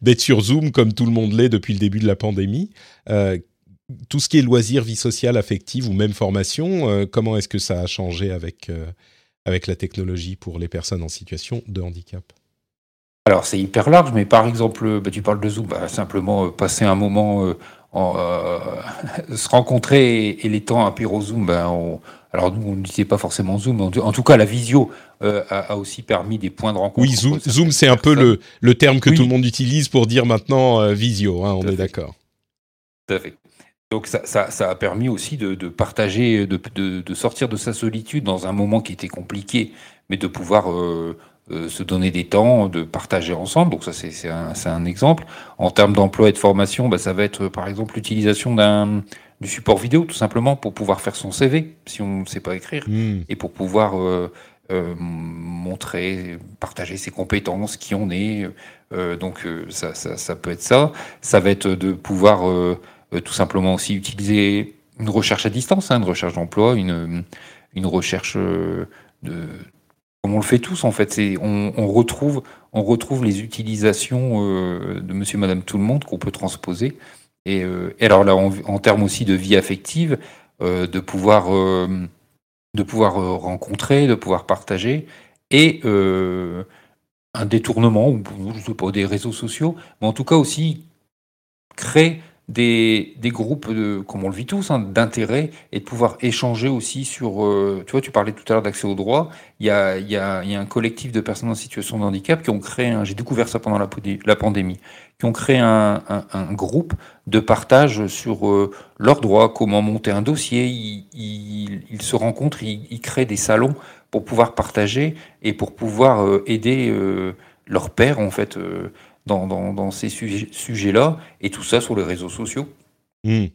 d'être sur Zoom comme tout le monde l'est depuis le début de la pandémie tout ce qui est loisirs, vie sociale, affective ou même formation, euh, comment est-ce que ça a changé avec, euh, avec la technologie pour les personnes en situation de handicap? Alors c'est hyper large, mais par exemple, bah, tu parles de Zoom, bah, simplement euh, passer un moment, en, se rencontrer et, les temps apéro Zoom, ben, alors nous on n'utilisait pas forcément Zoom, en, tout cas la visio a, aussi permis des points de rencontre. Oui, Zoom, c'est un peu le, le, terme que tout le monde utilise pour dire maintenant visio, hein, on est d'accord. Tout à fait. Donc ça, ça, a permis aussi de, partager, de, sortir de sa solitude dans un moment qui était compliqué, mais de pouvoir euh, euh, se donner des temps, de partager ensemble. Donc ça, c'est un, un, exemple. En termes d'emploi et de formation, bah, ça va être par exemple l'utilisation d'un du support vidéo, tout simplement pour pouvoir faire son CV si on ne sait pas écrire, hmm. et pour pouvoir euh, montrer, partager ses compétences, qui on est. donc ça, ça, ça, peut être ça. Ça va être de pouvoir euh, tout simplement aussi utiliser une recherche à distance, hein, une recherche d'emploi, une, une recherche euh, de comme on le fait tous en fait, c'est on, retrouve on retrouve les utilisations euh, de Monsieur, Madame, tout le monde qu'on peut transposer. Et, alors là, en, termes aussi de vie affective, de pouvoir de pouvoir rencontrer, de pouvoir partager, et un détournement ou je sais pas des réseaux sociaux, mais en tout cas aussi créer des, des, groupes, de, comme on le vit tous, hein, d'intérêt et de pouvoir échanger aussi sur... Euh, tu vois, tu parlais tout à l'heure d'accès au droit. Il y a, y, a, y a, un collectif de personnes en situation de handicap qui ont créé, j'ai découvert ça pendant la, pandémie, qui ont créé un, un, un groupe de partage sur euh, leurs droits, comment monter un dossier. Ils, se rencontrent, ils, créent des salons pour pouvoir partager et pour pouvoir euh, aider leurs pairs, en fait dans, ces sujets-là, et tout ça sur les réseaux sociaux. Hmm.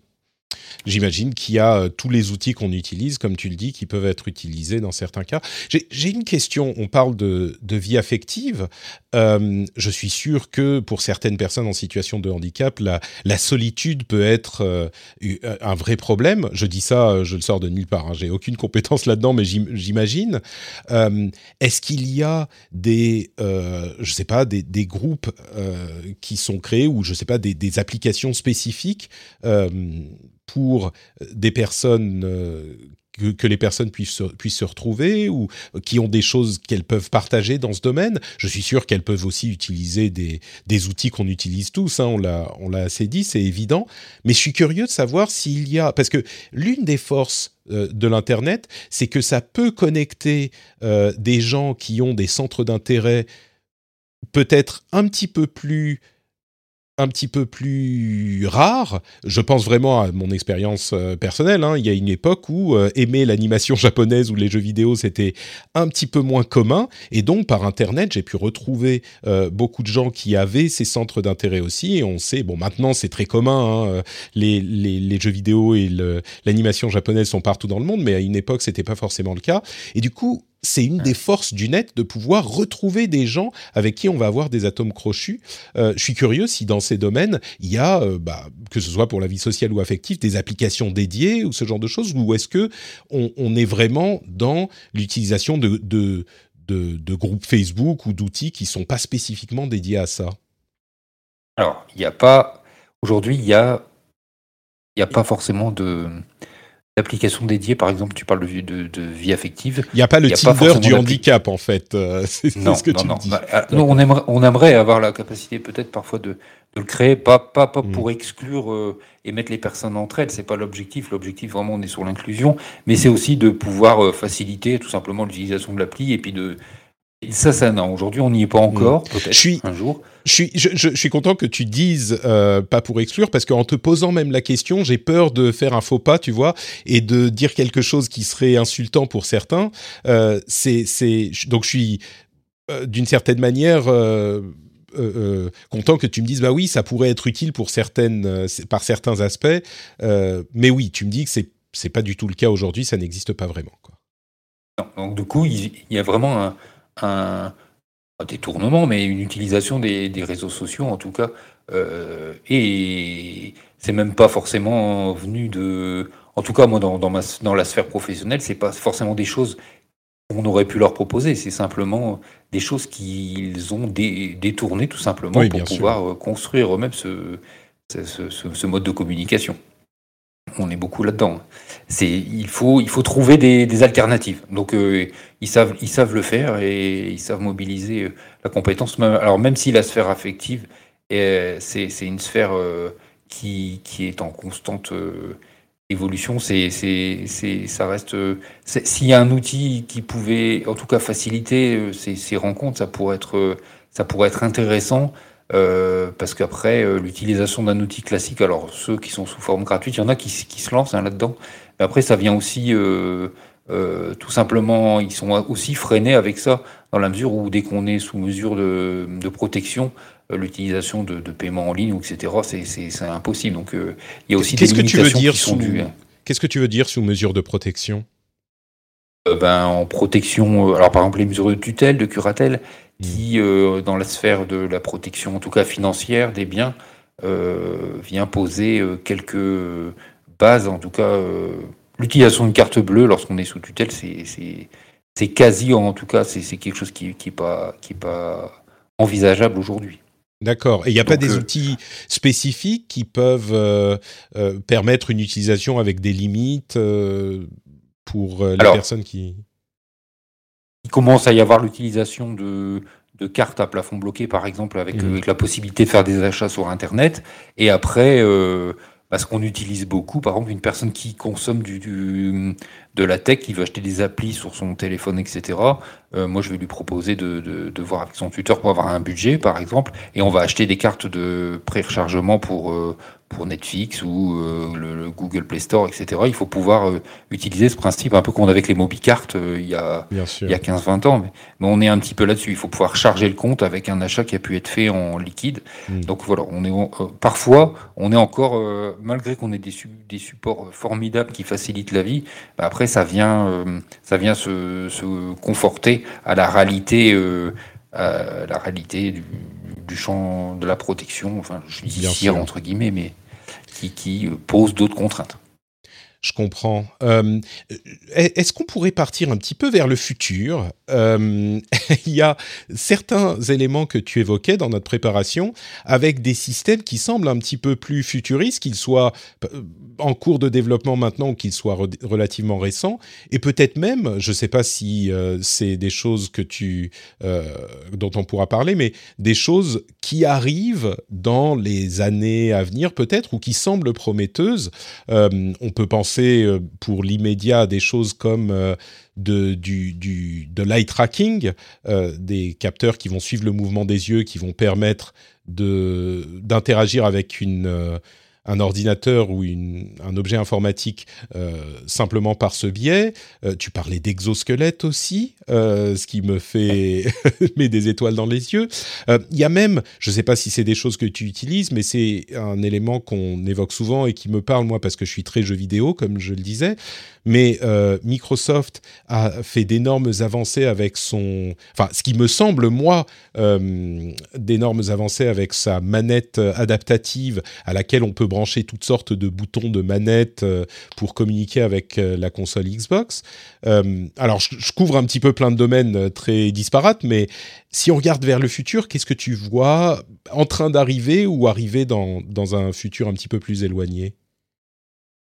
J'imagine qu'il y a euh, tous les outils qu'on utilise, comme tu le dis, qui peuvent être utilisés dans certains cas. J'ai une question. On parle de, vie affective. Euh, je suis sûr que pour certaines personnes en situation de handicap, la, solitude peut être euh, un vrai problème. Je dis ça, je le sors de nulle part. Hein. J'ai aucune compétence là-dedans, mais j'imagine. Est-ce qu'il y a des, je sais pas, des, groupes qui sont créés ou je sais pas des, des applications spécifiques pour des personnes euh, que, les personnes puissent se, puissent se retrouver ou qui ont des choses qu'elles peuvent partager dans ce domaine. Je suis sûr qu'elles peuvent aussi utiliser des, des outils qu'on utilise tous, hein, on l'a assez dit, c'est évident. Mais je suis curieux de savoir s'il y a... Parce que l'une des forces euh, de l'Internet, c'est que ça peut connecter euh, des gens qui ont des centres d'intérêt peut-être un petit peu plus un petit peu plus rare. Je pense vraiment à mon expérience euh, personnelle. Hein. Il y a une époque où euh, aimer l'animation japonaise ou les jeux vidéo, c'était un petit peu moins commun. Et donc, par Internet, j'ai pu retrouver euh, beaucoup de gens qui avaient ces centres d'intérêt aussi. Et on sait, bon, maintenant, c'est très commun. Hein. Les, les, les, jeux vidéo et l'animation japonaise sont partout dans le monde, mais à une époque, c'était pas forcément le cas. Et du coup, c'est une des forces du net de pouvoir retrouver des gens avec qui on va avoir des atomes crochus. Euh, je suis curieux si dans ces domaines, il y a, euh, bah, que ce soit pour la vie sociale ou affective, des applications dédiées ou ce genre de choses, ou est-ce que on, est vraiment dans l'utilisation de, de, de, groupes Facebook ou d'outils qui sont pas spécifiquement dédiés à ça? Alors, il n'y a pas, aujourd'hui, il y a, il n'y a pas forcément de d'applications dédiées, par exemple, tu parles de, de, vie affective. Il n'y a pas le Tinder du handicap, en fait. C'est non, ce que non, tu non. dis. Bah, on, aimerait, on aimerait avoir la capacité, peut-être, parfois, de, de, le créer, pas, pas, pas mm. pour exclure euh, et mettre les personnes entre elles. C'est pas l'objectif. L'objectif, vraiment, on est sur l'inclusion. Mais c'est aussi de pouvoir euh, faciliter, tout simplement, l'utilisation de l'appli et puis de, ça, ça, non. Aujourd'hui, on n'y est pas encore. Mm. Peut-être suis, un jour. Je suis, je, suis content que tu dises euh, pas pour exclure, parce qu'en te posant même la question, j'ai peur de faire un faux pas, tu vois, et de dire quelque chose qui serait insultant pour certains. Euh, c'est, c'est, donc je suis euh, d'une certaine manière. content que tu me dises bah oui ça pourrait être utile pour certaines par certains aspects mais oui tu me dis que c'est c'est pas du tout le cas aujourd'hui ça n'existe pas vraiment quoi. donc du coup il, y a vraiment un, un, détournement, mais une utilisation des, réseaux sociaux en tout cas. Euh, et c'est même pas forcément venu de. En tout cas, moi, dans, dans, ma, dans la sphère professionnelle, c'est pas forcément des choses qu'on aurait pu leur proposer. C'est simplement des choses qu'ils ont détournées tout simplement pour pouvoir euh, construire eux-mêmes ce, ce, mode de communication on est beaucoup là-dedans. C'est il faut il faut trouver des, alternatives. Donc euh, ils savent ils savent le faire et ils savent mobiliser euh, la compétence. Alors même si la sphère affective c'est une sphère euh, qui, qui est en constante évolution, c'est c'est ça reste s'il y a un outil qui pouvait en tout cas faciliter ces, ces rencontres, ça pourrait être ça pourrait être intéressant. Euh, parce qu'après, euh, l'utilisation d'un outil classique, alors ceux qui sont sous forme gratuite, il y en a qui, qui se lancent hein, là-dedans. Mais après, ça vient aussi, euh, tout simplement, ils sont aussi freinés avec ça, dans la mesure où dès qu'on est sous mesure de, de protection, l'utilisation de, de paiement en ligne, etc., c'est impossible. Donc, il y a aussi des limitations que tu veux dire qui sont dues. Hein. Qu'est-ce que tu veux dire sous mesure de protection? Ben, En protection, alors par exemple les mesures de tutelle, de curatelle, qui, euh, dans la sphère de la protection, en tout cas financière, des biens, euh, vient poser euh, quelques bases, en tout cas l'utilisation d'une carte bleue lorsqu'on est sous tutelle, c'est quasi, en tout cas, c'est quelque chose qui n'est qui pas, qui pas envisageable aujourd'hui. D'accord. Et il n'y a pas des outils spécifiques qui peuvent permettre une utilisation avec des limites pour les personnes qui il commence à y avoir l'utilisation de, cartes à plafond bloqué, par exemple, avec, mmh. la possibilité de faire des achats sur Internet. Et après, euh, parce qu'on utilise beaucoup, par exemple, une personne qui consomme du, de la tech qui veut acheter des applis sur son téléphone, etc. Euh, moi, je vais lui proposer de, de, de, voir avec son tuteur pour avoir un budget, par exemple, et on va acheter des cartes de pré-rechargement pour, euh, pour Netflix ou euh, le, Google Play Store, etc. Il faut pouvoir euh, utiliser ce principe un peu qu'on avait avec les mobicartes euh, il y a, il y a 15-20 ans. Mais, on est un petit peu là-dessus. Il faut pouvoir charger le compte avec un achat qui a pu être fait en liquide. Hmm. Donc voilà, on est parfois, on est encore, malgré qu'on ait des, des, supports formidables qui facilitent la vie, bah après ça vient, ça vient se, se, conforter à la réalité, à la réalité du, du champ de la protection, enfin judiciaire entre guillemets, mais qui, qui pose d'autres contraintes. Je comprends. Euh, est-ce qu'on pourrait partir un petit peu vers le futur? Euh, Il y a certains éléments que tu évoquais dans notre préparation avec des systèmes qui semblent un petit peu plus futuristes, qu'ils soient euh, en cours de développement maintenant ou qu'ils soient relativement récents, et peut-être même, je ne sais pas si c'est des choses que tu, dont on pourra parler, mais des choses qui arrivent dans les années à venir peut-être ou qui semblent prometteuses. on peut penser euh, pour l'immédiat des choses comme euh, de, du, du, de l'eye tracking, euh, des capteurs qui vont suivre le mouvement des yeux, qui vont permettre d'interagir avec une un ordinateur ou un objet informatique euh, simplement par ce biais. Euh, tu parlais d'exosquelette aussi, euh, ce qui me fait met des étoiles dans les yeux. Il y a même, je ne sais pas si c'est des choses que tu utilises, mais c'est un élément qu'on évoque souvent et qui me parle moi parce que je suis très jeu vidéo, comme je le disais. Mais Microsoft a fait d'énormes avancées avec son, enfin, ce qui me semble moi d'énormes avancées avec sa manette adaptative à laquelle on peut brancher toutes sortes de boutons de manette euh, pour communiquer avec euh, la console Xbox. Euh, alors, je, couvre un petit peu plein de domaines très disparates, mais si on regarde vers le futur, qu'est-ce que tu vois en train d'arriver ou arriver dans, dans un futur un petit peu plus éloigné?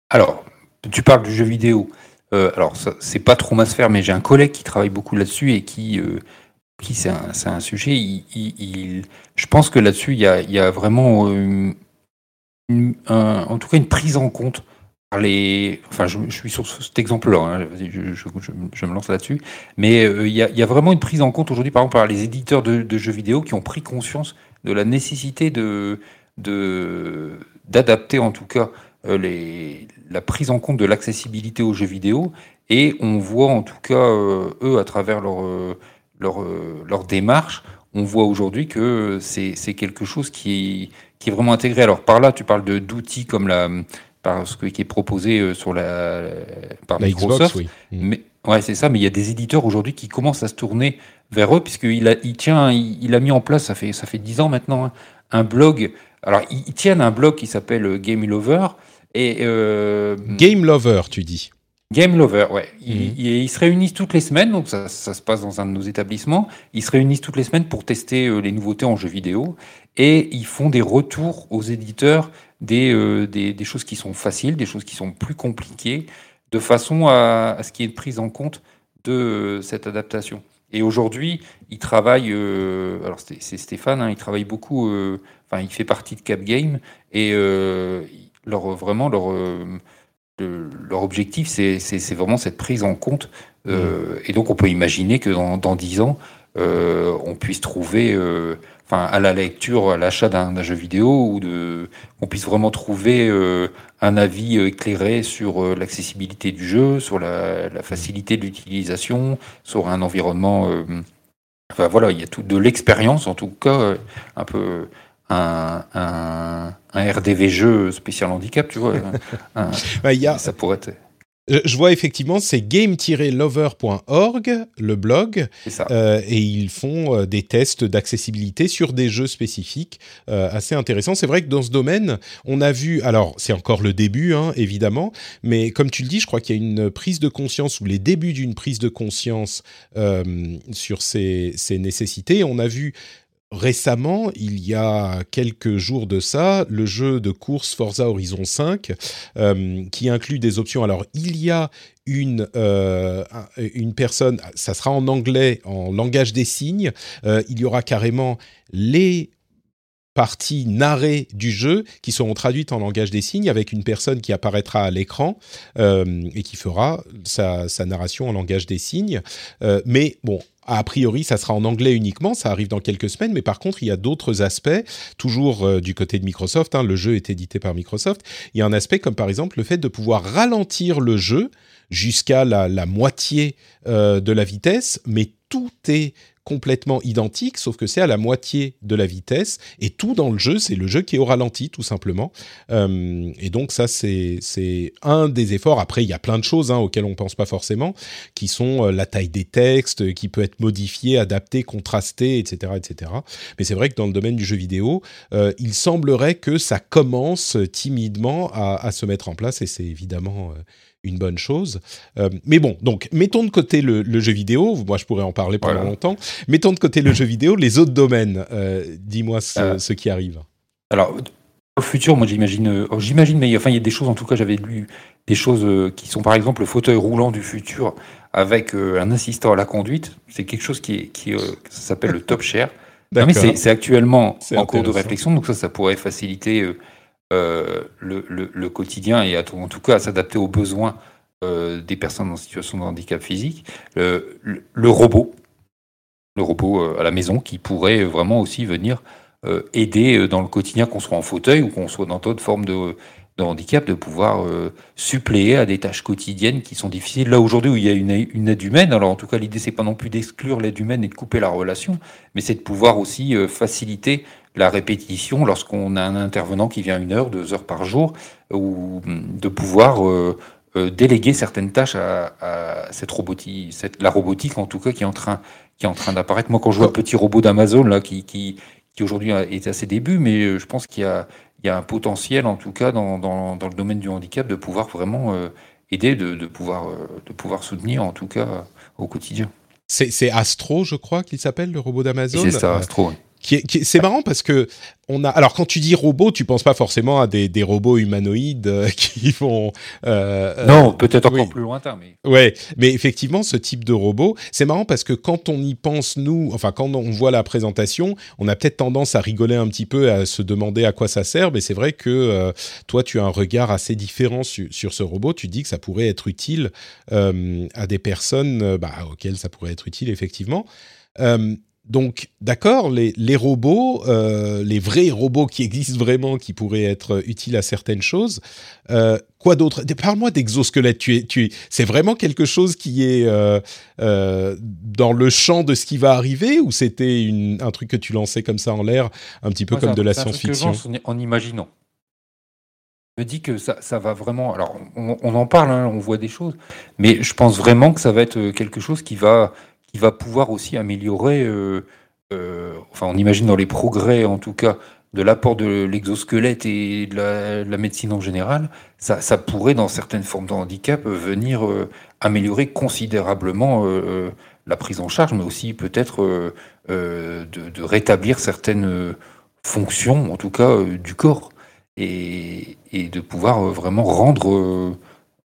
Alors, tu parles du jeu vidéo. alors, c'est pas trop ma sphère, mais j'ai un collègue qui travaille beaucoup là-dessus et qui, qui c'est un, un, sujet. Je pense que là-dessus, il y a, il y a vraiment en tout cas une prise en compte par les. Enfin, je, suis sur cet exemple-là, hein, je, me lance là-dessus. Mais euh, il y, a, vraiment une prise en compte aujourd'hui, par exemple, par les éditeurs de, jeux vidéo qui ont pris conscience de la nécessité d'adapter en tout cas euh, la prise en compte de l'accessibilité aux jeux vidéo. Et on voit en tout cas, euh, eux, à travers leur, leur, leur démarche, on voit aujourd'hui que c'est quelque chose qui qui est vraiment intégré. Alors par là, tu parles d'outils comme la par ce qui est proposé euh, sur la par Microsoft. oui. Mm. Mais ouais, c'est ça. Mais il y a des éditeurs aujourd'hui qui commencent à se tourner vers eux puisqu'il a il tient il, a mis en place ça fait ça fait dix ans maintenant hein, un blog. Alors il, tient un blog qui s'appelle euh, Game Lover et euh, Game Lover, tu dis. Game Lover, ouais. Ils, mhm. ils, se réunissent toutes les semaines, donc ça, ça, se passe dans un de nos établissements. Ils se réunissent toutes les semaines pour tester euh, les nouveautés en jeux vidéo et ils font des retours aux éditeurs des, euh, des, des, choses qui sont faciles, des choses qui sont plus compliquées, de façon à, à ce qu'il y ait une prise en compte de euh, cette adaptation. Et aujourd'hui, ils travaillent, euh, alors c'est Stéphane, hein, il travaille beaucoup, enfin il fait partie de Cap Game et leur, vraiment leur leur objectif, c'est vraiment cette prise en compte. Euh, mm. Et donc, on peut imaginer que dans, 10 ans, euh, on puisse trouver, euh, enfin, à la lecture, à l'achat d'un jeu vidéo, ou de, on puisse vraiment trouver un avis éclairé sur l'accessibilité du jeu, sur la, la facilité de l'utilisation, sur un environnement. enfin voilà, il y a tout de l'expérience, en tout cas, un peu un, un, un, RDV jeu spécial handicap, tu vois. Bah, y a... Ça pourrait être. Je vois effectivement, c'est game-lover.org, le blog, euh, et ils font euh, des tests d'accessibilité sur des jeux spécifiques euh, assez intéressants. C'est vrai que dans ce domaine, on a vu, alors c'est encore le début, hein, évidemment, mais comme tu le dis, je crois qu'il y a une prise de conscience ou les débuts d'une prise de conscience sur ces, ces nécessités. On a vu récemment, il y a quelques jours de ça, le jeu de course Forza Horizon 5, euh, qui inclut des options. Alors, il y a une, euh, une personne, ça sera en anglais, en langage des signes, euh, il y aura carrément les parties narrées du jeu qui seront traduites en langage des signes avec une personne qui apparaîtra à l'écran et qui fera sa, narration en langage des signes. mais bon, a priori, ça sera en anglais uniquement, ça arrive dans quelques semaines, mais par contre, il y a d'autres aspects, toujours euh, du côté de Microsoft, hein, le jeu est édité par Microsoft, il y a un aspect comme par exemple le fait de pouvoir ralentir le jeu jusqu'à la, moitié euh, de la vitesse, mais tout est complètement identique, sauf que c'est à la moitié de la vitesse, et tout dans le jeu, c'est le jeu qui est au ralenti, tout simplement. Euh, et donc ça, c'est un des efforts. Après, il y a plein de choses hein, auxquelles on pense pas forcément, qui sont euh, la taille des textes, qui peut être modifiée, adaptée, contrastée, etc. etc. Mais c'est vrai que dans le domaine du jeu vidéo, euh, il semblerait que ça commence timidement à, se mettre en place, et c'est évidemment une bonne chose. Euh, mais bon, donc mettons de côté le, jeu vidéo. Moi, je pourrais en parler pendant longtemps. Mettons de côté le jeu vidéo, les autres domaines. Euh, dis-moi euh. ce, qui arrive. Alors, au futur, moi, j'imagine, oh, j'imagine, mais enfin, il y a des choses. En tout cas, j'avais lu des choses qui sont, par exemple, le fauteuil roulant du futur avec un assistant à la conduite. C'est quelque chose qui, qui ça s'appelle le top share. mais c'est actuellement en cours de réflexion, donc ça, ça pourrait faciliter euh, le, le, quotidien et en tout cas à s'adapter aux besoins euh, des personnes en situation de handicap physique. Le, robot, le robot euh, à la maison qui pourrait vraiment aussi venir aider dans le quotidien, qu'on soit en fauteuil ou qu'on soit dans d'autres formes de, de, handicap, de pouvoir suppléer à des tâches quotidiennes qui sont difficiles. Là aujourd'hui où il y a une, une aide humaine, alors en tout cas l'idée c'est pas non plus d'exclure l'aide humaine et de couper la relation, mais c'est de pouvoir aussi faciliter la répétition lorsqu'on a un intervenant qui vient une heure, deux heures par jour, ou de pouvoir euh, euh, déléguer certaines tâches à, cette robotique, cette, la robotique en tout cas qui est en train, qui est en train d'apparaître. Moi, quand je vois le petit robot d'Amazon là, qui, qui, qui aujourd'hui est à ses débuts, mais euh, je pense qu'il y a, il y a un potentiel en tout cas dans, dans, dans le domaine du handicap de pouvoir vraiment aider, de, de, pouvoir, de pouvoir soutenir en tout cas au quotidien. C'est Astro, je crois qu'il s'appelle, le robot d'Amazon? C'est ça, Astro c'est marrant parce que on a alors quand tu dis robot tu penses pas forcément à des, des robots humanoïdes euh, qui vont euh, euh, non peut-être encore plus lointain mais ouais mais effectivement ce type de robot c'est marrant parce que quand on y pense nous enfin quand on voit la présentation on a peut-être tendance à rigoler un petit peu à se demander à quoi ça sert mais c'est vrai que toi tu as un regard assez différent sur ce robot. Tu dis que ça pourrait être utile à des personnes bah, auxquelles ça pourrait être utile effectivement donc, d'accord, les, robots, euh, les vrais robots qui existent vraiment, qui pourraient être utiles à certaines choses. Euh, quoi d'autre? Parle-moi d'exosquelette. Tu tu c'est vraiment quelque chose qui est euh, dans le champ de ce qui va arriver, ou c'était un truc que tu lançais comme ça en l'air, un petit peu comme de la science-fiction? En imaginant. Je me dis que ça, va vraiment. Alors, on, en parle, hein, on voit des choses, mais je pense vraiment que ça va être quelque chose qui va qui va pouvoir aussi améliorer, euh, euh, enfin on imagine dans les progrès en tout cas, de l'apport de l'exosquelette et de la, médecine en général, ça, pourrait dans certaines formes de handicap venir euh, améliorer considérablement la prise en charge, mais aussi peut-être de, de, rétablir certaines fonctions, en tout cas du corps, et, et de pouvoir vraiment rendre,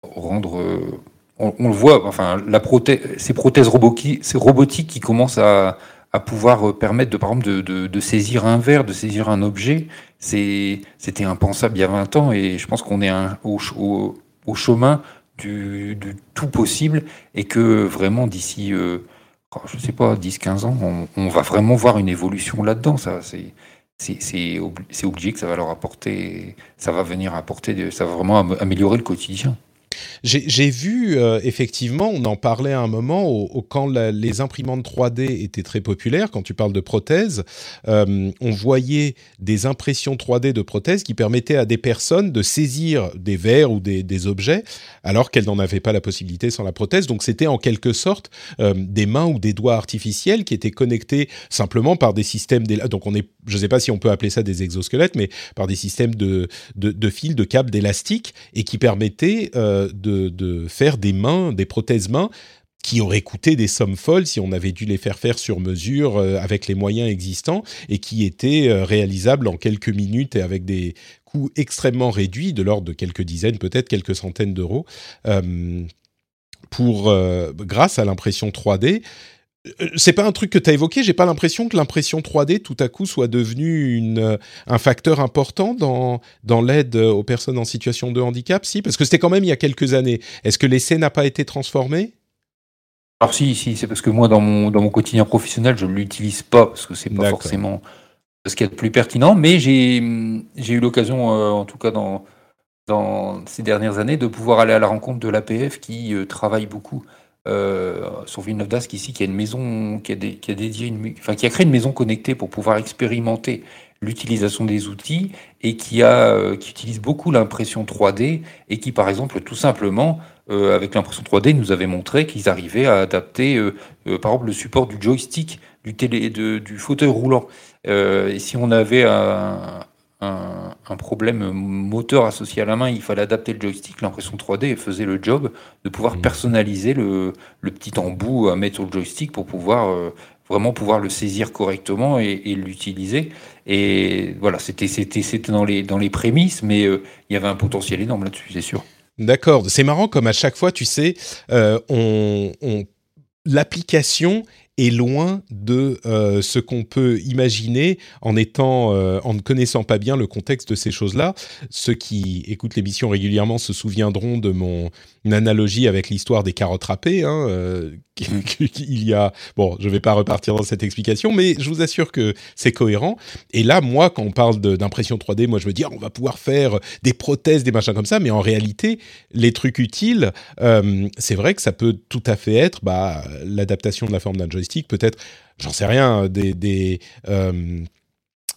rendre on, le voit, enfin, la ces prothèses robotiques, qui commencent à, pouvoir permettre, de, par exemple, de, saisir un verre, de saisir un objet, c'était impensable il y a 20 ans et je pense qu'on est au, chemin du, tout possible et que vraiment d'ici, euh, oh, je sais pas, 10-15 ans, on, va vraiment voir une évolution là-dedans. Ça, c'est c'est obligé que ça va leur apporter, ça va venir apporter, ça va vraiment améliorer le quotidien. J'ai vu, euh, effectivement, on en parlait à un moment, quand les imprimantes 3D étaient très populaires, quand tu parles de prothèses, euh, on voyait des impressions 3D de prothèses qui permettaient à des personnes de saisir des verres ou des, objets, alors qu'elles n'en avaient pas la possibilité sans la prothèse. Donc c'était en quelque sorte euh, des mains ou des doigts artificiels qui étaient connectés simplement par des systèmes... Donc on est, je ne sais pas si on peut appeler ça des exosquelettes, mais par des systèmes de, de, fils, de câbles, d'élastiques, et qui permettaient de, faire des mains, des prothèses mains qui auraient coûté des sommes folles si on avait dû les faire faire sur mesure euh, avec les moyens existants et qui étaient euh, réalisables en quelques minutes et avec des coûts extrêmement réduits, de l'ordre de quelques dizaines, peut-être quelques centaines d'euros, euh, pour grâce à l'impression 3D euh, c'est pas un truc que tu as évoqué. J'ai pas l'impression que l'impression 3D tout à coup soit devenue une, euh, un facteur important dans, dans l'aide aux personnes en situation de handicap. Si, parce que c'était quand même il y a quelques années. Est-ce que l'essai n'a pas été transformé? Alors si, si, c'est parce que moi dans mon, dans mon quotidien professionnel, je ne l'utilise pas parce que c'est pas forcément ce qui est le plus pertinent. Mais j'ai eu l'occasion, euh, en tout cas dans, dans ces dernières années, de pouvoir aller à la rencontre de l'APF qui travaille beaucoup euh, sur Villeneuve d'Ascq ici, qui a une maison, qui a, dédié enfin, qui a créé une maison connectée pour pouvoir expérimenter l'utilisation des outils et qui a, euh, qui utilise beaucoup l'impression 3D et qui, par exemple, tout simplement, euh, avec l'impression 3D, nous avait montré qu'ils arrivaient à adapter, par exemple, le support du joystick du télé, de, du fauteuil roulant. et si on avait un, un, problème moteur associé à la main, il fallait adapter le joystick. L'impression 3D faisait le job de pouvoir mmh. personnaliser le, petit embout à mettre sur le joystick pour pouvoir euh, vraiment pouvoir le saisir correctement et, l'utiliser. Et voilà, c'était dans les, dans les prémices, mais euh, il y avait un potentiel énorme là-dessus, c'est sûr. D'accord, c'est marrant comme à chaque fois, tu sais, euh, on, on l'application est loin de euh, ce qu'on peut imaginer en étant, euh, en ne connaissant pas bien le contexte de ces choses-là. Ceux qui écoutent l'émission régulièrement se souviendront de mon analogie avec l'histoire des carottes râpées. Hein, euh, il y a, bon, je ne vais pas repartir dans cette explication, mais je vous assure que c'est cohérent. Et là, moi, quand on parle d'impression 3D, moi, je me dis, ah, on va pouvoir faire des prothèses, des machins comme ça, mais en réalité, les trucs utiles, c'est vrai que ça peut tout à fait être bah, l'adaptation de la forme d'un joystick, peut-être, j'en sais rien, des, des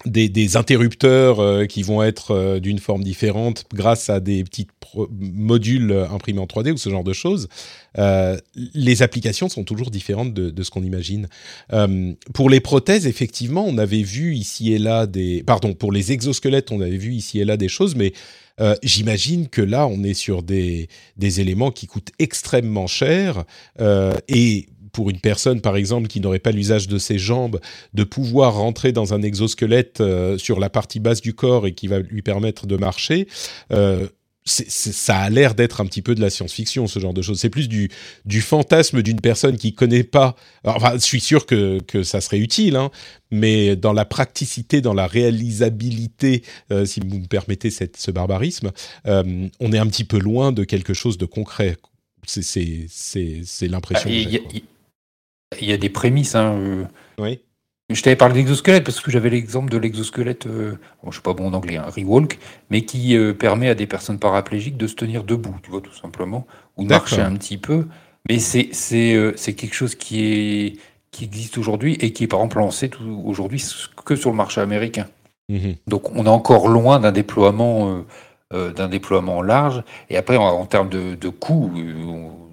des, interrupteurs euh, qui vont être euh, d'une forme différente grâce à des petits modules imprimés en 3D ou ce genre de choses. Euh, les applications sont toujours différentes de, ce qu'on imagine. pour les prothèses, effectivement, on avait vu ici et là des... Pardon, pour les exosquelettes, on avait vu ici et là des choses, mais j'imagine que là, on est sur des, des éléments qui coûtent extrêmement cher et pour une personne, par exemple, qui n'aurait pas l'usage de ses jambes, de pouvoir rentrer dans un exosquelette euh, sur la partie basse du corps et qui va lui permettre de marcher, euh, ça a l'air d'être un petit peu de la science-fiction, ce genre de choses. C'est plus du, du fantasme d'une personne qui connaît pas. enfin, je suis sûr que, que ça serait utile, hein, mais dans la praticité, dans la réalisabilité, euh, si vous me permettez cette, ce barbarisme, on est un petit peu loin de quelque chose de concret. C'est l'impression. Ah, il y a des prémices. Hein, euh. Oui. Je t'avais parlé d'exosquelette parce que j'avais l'exemple de l'exosquelette, euh, bon, je suis pas bon en anglais, un hein, Rewalk, mais qui euh, permet à des personnes paraplégiques de se tenir debout, tu vois, tout simplement, ou de marcher un petit peu. Mais c'est c'est quelque chose qui est qui existe aujourd'hui et qui est par exemple lancé aujourd'hui que sur le marché américain. Mmh Donc on est encore loin d'un déploiement d'un déploiement large. Et après en, termes de, de coûts,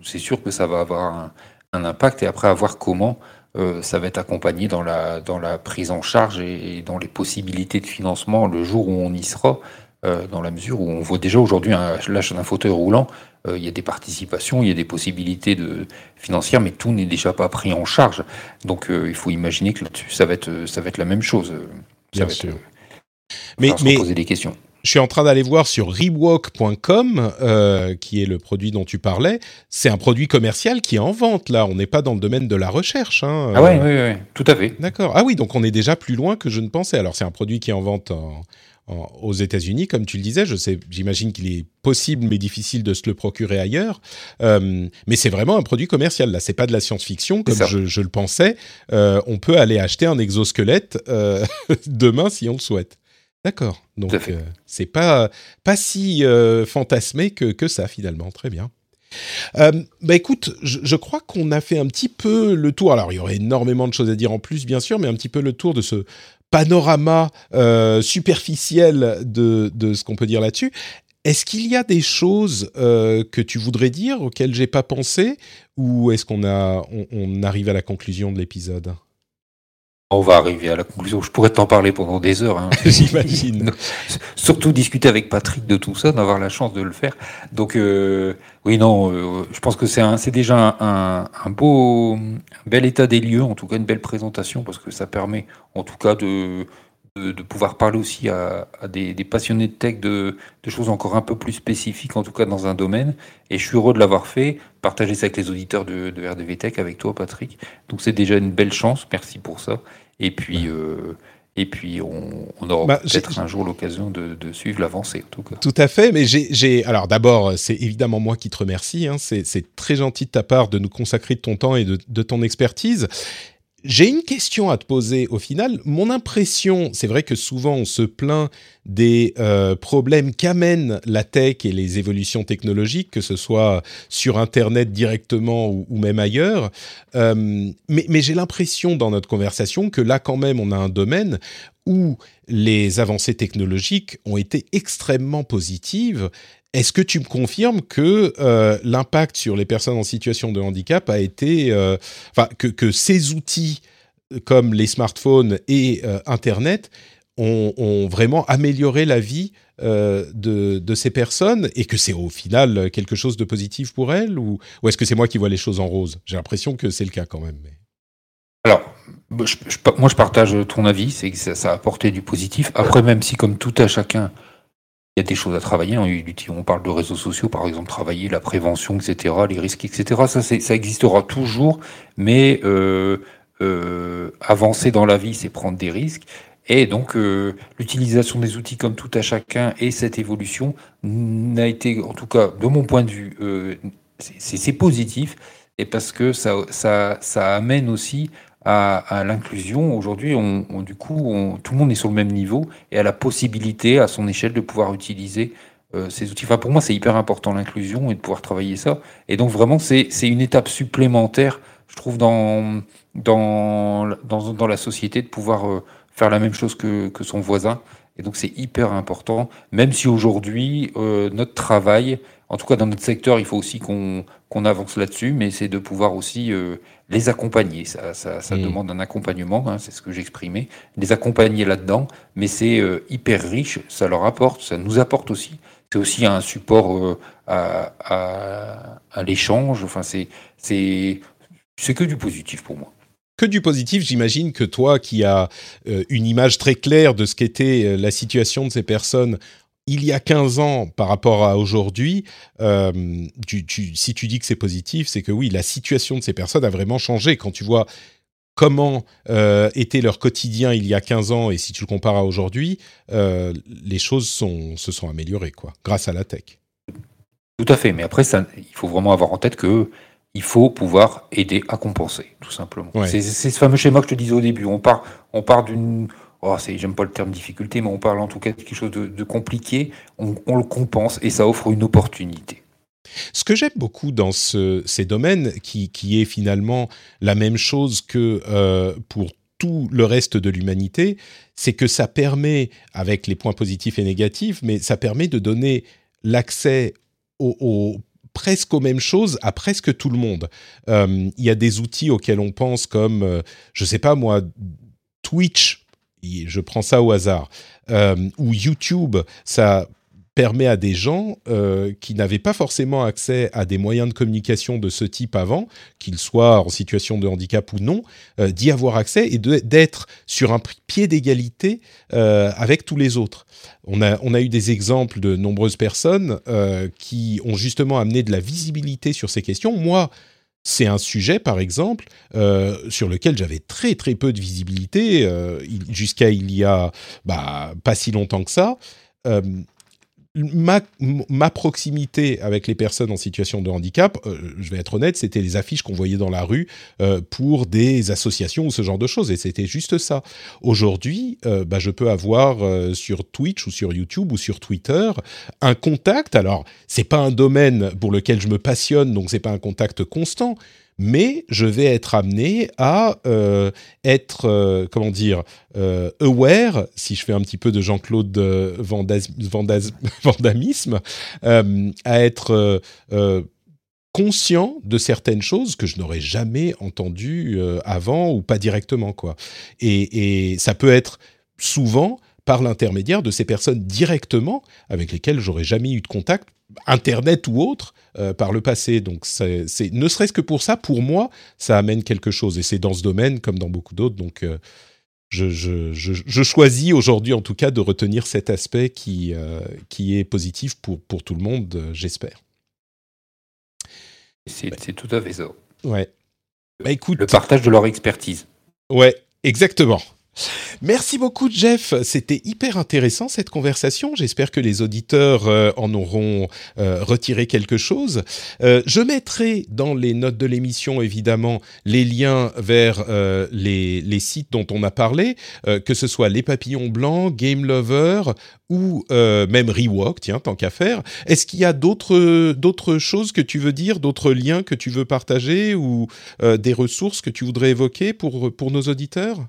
c'est sûr que ça va avoir un, un impact et après à voir comment euh, ça va être accompagné dans la, dans la prise en charge et, dans les possibilités de financement le jour où on y sera, euh, dans la mesure où on voit déjà aujourd'hui l'achat d'un fauteuil roulant, euh, il y a des participations, il y a des possibilités de, financières, mais tout n'est déjà pas pris en charge. Donc il faut imaginer que là-dessus, ça, va être, ça va être la même chose. Bien sûr. mais, mais poser des questions je suis en train d'aller voir sur rewalk.com, euh, qui est le produit dont tu parlais. C'est un produit commercial qui est en vente, là. On n'est pas dans le domaine de la recherche. Hein, ah oui, oui, oui, tout à fait. D'accord. Ah oui, donc on est déjà plus loin que je ne pensais. Alors, c'est un produit qui est en vente aux États-Unis, comme tu le disais. Je sais, j'imagine qu'il est possible mais difficile de se le procurer ailleurs. Euh, mais c'est vraiment un produit commercial. Là, c'est pas de la science-fiction comme je, le pensais. Euh, on peut aller acheter un exosquelette demain si on le souhaite. D'accord. Donc euh, c'est pas pas si euh, fantasmé que, que ça finalement. Très bien. Euh, bah écoute, je, crois qu'on a fait un petit peu le tour. Alors il y aurait énormément de choses à dire en plus, bien sûr, mais un petit peu le tour de ce panorama superficiel de, de ce qu'on peut dire là-dessus. Est-ce qu'il y a des choses que tu voudrais dire auxquelles j'ai pas pensé, ou est-ce qu'on a on arrive à la conclusion de l'épisode? On va arriver à la conclusion. Je pourrais t'en parler pendant des heures. Hein. J'imagine. Surtout discuter avec Patrick de tout ça, d'avoir la chance de le faire. Donc, euh, oui, non, euh, je pense que c'est déjà un, beau, bel état des lieux, en tout cas une belle présentation, parce que ça permet, en tout cas, de, de, pouvoir parler aussi à, des, passionnés de tech de, choses encore un peu plus spécifiques, en tout cas dans un domaine. Et je suis heureux de l'avoir fait, partager ça avec les auditeurs de, RDV Tech, avec toi, Patrick. Donc c'est déjà une belle chance. Merci pour ça. Et puis. Euh, et puis, on, aura bah, peut-être un jour l'occasion de, suivre l'avancée, en tout cas. Tout à fait. Mais j'ai. Alors, d'abord, c'est évidemment moi qui te remercie. Hein. C'est très gentil de ta part de nous consacrer de ton temps et de, de ton expertise. J'ai une question à te poser au final. Mon impression, c'est vrai que souvent on se plaint des euh, problèmes qu'amènent la tech et les évolutions technologiques, que ce soit sur Internet directement ou, même ailleurs. Euh, mais, mais j'ai l'impression dans notre conversation que là quand même on a un domaine où les avancées technologiques ont été extrêmement positives est-ce que tu me confirmes que euh, l'impact sur les personnes en situation de handicap a été, euh, enfin, que, ces outils comme les smartphones et euh, Internet ont, vraiment amélioré la vie de, ces personnes et que c'est au final quelque chose de positif pour elles ou, est-ce que c'est moi qui vois les choses en rose? J'ai l'impression que c'est le cas quand même. Alors, moi je partage ton avis, c'est que ça, ça, a apporté du positif. Après, même si comme tout à chacun, il y a des choses à travailler. On parle de réseaux sociaux, par exemple, travailler la prévention, etc., les risques, etc. Ça, ça existera toujours, mais euh, euh, avancer dans la vie, c'est prendre des risques. Et donc, euh, l'utilisation des outils comme tout à chacun et cette évolution n'a été, en tout cas, de mon point de vue, c'est positif. Et parce que ça, ça, ça amène aussi à, l'inclusion. Aujourd'hui, on, du coup, tout le monde est sur le même niveau et a la possibilité, à son échelle, de pouvoir utiliser euh, ces outils. Enfin, pour moi, c'est hyper important l'inclusion et de pouvoir travailler ça. Et donc, vraiment, c'est une étape supplémentaire, je trouve, dans, dans, dans, la société, de pouvoir euh, faire la même chose que, que son voisin. Et donc, c'est hyper important, même si aujourd'hui, euh, notre travail, en tout cas dans notre secteur, il faut aussi qu'on avance là-dessus, mais c'est de pouvoir aussi les accompagner. Ça, ça, ça demande un accompagnement, hein, c'est ce que j'exprimais, les accompagner là-dedans, mais c'est euh, hyper riche, ça leur apporte, ça nous apporte aussi. C'est aussi un support euh, à, à, à l'échange, enfin, c'est que du positif pour moi que du positif. J'imagine que toi, qui as euh, une image très claire de ce qu'était la situation de ces personnes il y a 15 ans par rapport à aujourd'hui, euh, si tu dis que c'est positif, c'est que oui, la situation de ces personnes a vraiment changé. Quand tu vois comment euh, était leur quotidien il y a 15 ans et si tu le compares à aujourd'hui, euh, les choses se sont améliorées, quoi, grâce à la tech. Tout à fait, mais après, ça, il faut vraiment avoir en tête que il faut pouvoir aider à compenser, tout simplement. C'est ce fameux schéma que je te disais au début. On part, on part d'une oh, j'aime pas le terme difficulté, mais on parle en tout cas de quelque chose de, compliqué, on, le compense et ça offre une opportunité. Ce que j'aime beaucoup dans ces domaines, qui, est finalement la même chose que euh, pour tout le reste de l'humanité, c'est que ça permet, avec les points positifs et négatifs, mais ça permet de donner l'accès au, presque aux mêmes choses à presque tout le monde. Euh, il y a des outils auxquels on pense comme, euh, je sais pas moi, Twitch je prends ça au hasard, euh, ou YouTube, ça permet à des gens euh, qui n'avaient pas forcément accès à des moyens de communication de ce type avant, qu'ils soient en situation de handicap ou non, euh, d'y avoir accès et d'être sur un pied d'égalité avec tous les autres. On a, on a eu des exemples de nombreuses personnes qui ont justement amené de la visibilité sur ces questions. Moi, c'est un sujet, par exemple, euh, sur lequel j'avais très très peu de visibilité euh, jusqu'à il y a bah, pas si longtemps que ça. Ma, proximité avec les personnes en situation de handicap, euh, je vais être honnête, c'était les affiches qu'on voyait dans la rue euh, pour des associations ou ce genre de choses, et c'était juste ça. Aujourd'hui, euh, bah, je peux avoir sur Twitch ou sur YouTube ou sur Twitter un contact. Alors, c'est pas un domaine pour lequel je me passionne, donc c'est pas un contact constant, mais je vais être amené à euh, être, euh, comment dire, euh, aware, si je fais un petit peu de Jean-Claude Vandamisme, à être conscient de certaines choses que je n'aurais jamais entendues avant ou pas directement, quoi. Et, et ça peut être souvent par l'intermédiaire de ces personnes directement avec lesquelles j'aurais jamais eu de contact, internet ou autre, euh, par le passé. Donc, c'est, ne serait-ce que pour ça, pour moi, ça amène quelque chose. Et c'est dans ce domaine comme dans beaucoup d'autres. Donc, euh, je, je, je, choisis aujourd'hui en tout cas de retenir cet aspect qui, qui est positif pour, pour tout le monde, j'espère. C'est tout à fait ça. Ouais. Bah, écoute, le partage de leur expertise. Ouais, exactement. Merci beaucoup Jeff, c'était hyper intéressant cette conversation. J'espère que les auditeurs euh, en auront euh, retiré quelque chose. Euh, je mettrai dans les notes de l'émission évidemment les liens vers les, sites dont on a parlé, que ce soit Les Papillons Blancs, Game Lover ou même Rewalk, tiens, tant qu'à faire. Est-ce qu'il y a d'autres choses que tu veux dire, d'autres liens que tu veux partager ou des ressources que tu voudrais évoquer pour nos auditeurs?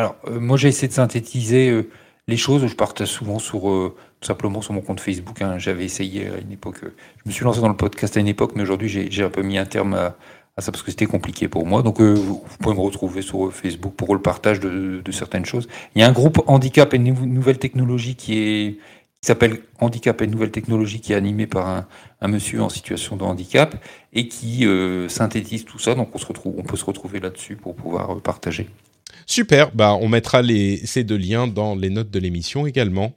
Alors, euh, moi, j'ai essayé de synthétiser euh, les choses. Je partage souvent sur, euh, tout simplement sur mon compte Facebook. Hein. J'avais essayé à une époque. je me suis lancé dans le podcast à une époque, mais aujourd'hui, j'ai un peu mis un terme à, ça parce que c'était compliqué pour moi. Donc, vous, pouvez me retrouver sur Facebook pour le partage de, certaines choses. Il y a un groupe Handicap et Nouvelles Technologies qui est qui s'appelle Handicap et Nouvelles Technologies, qui est animé par un, un monsieur en situation de handicap et qui synthétise tout ça. Donc on, se retrouve, on peut se retrouver là-dessus pour pouvoir partager. Super, bah, on mettra les, ces deux liens dans les notes de l'émission également.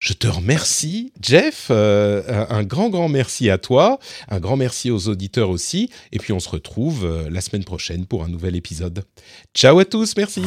Je te remercie, Jeff. Euh, un grand, grand merci à toi. Un grand merci aux auditeurs aussi. Et puis, on se retrouve euh, la semaine prochaine pour un nouvel épisode. Ciao à tous, merci.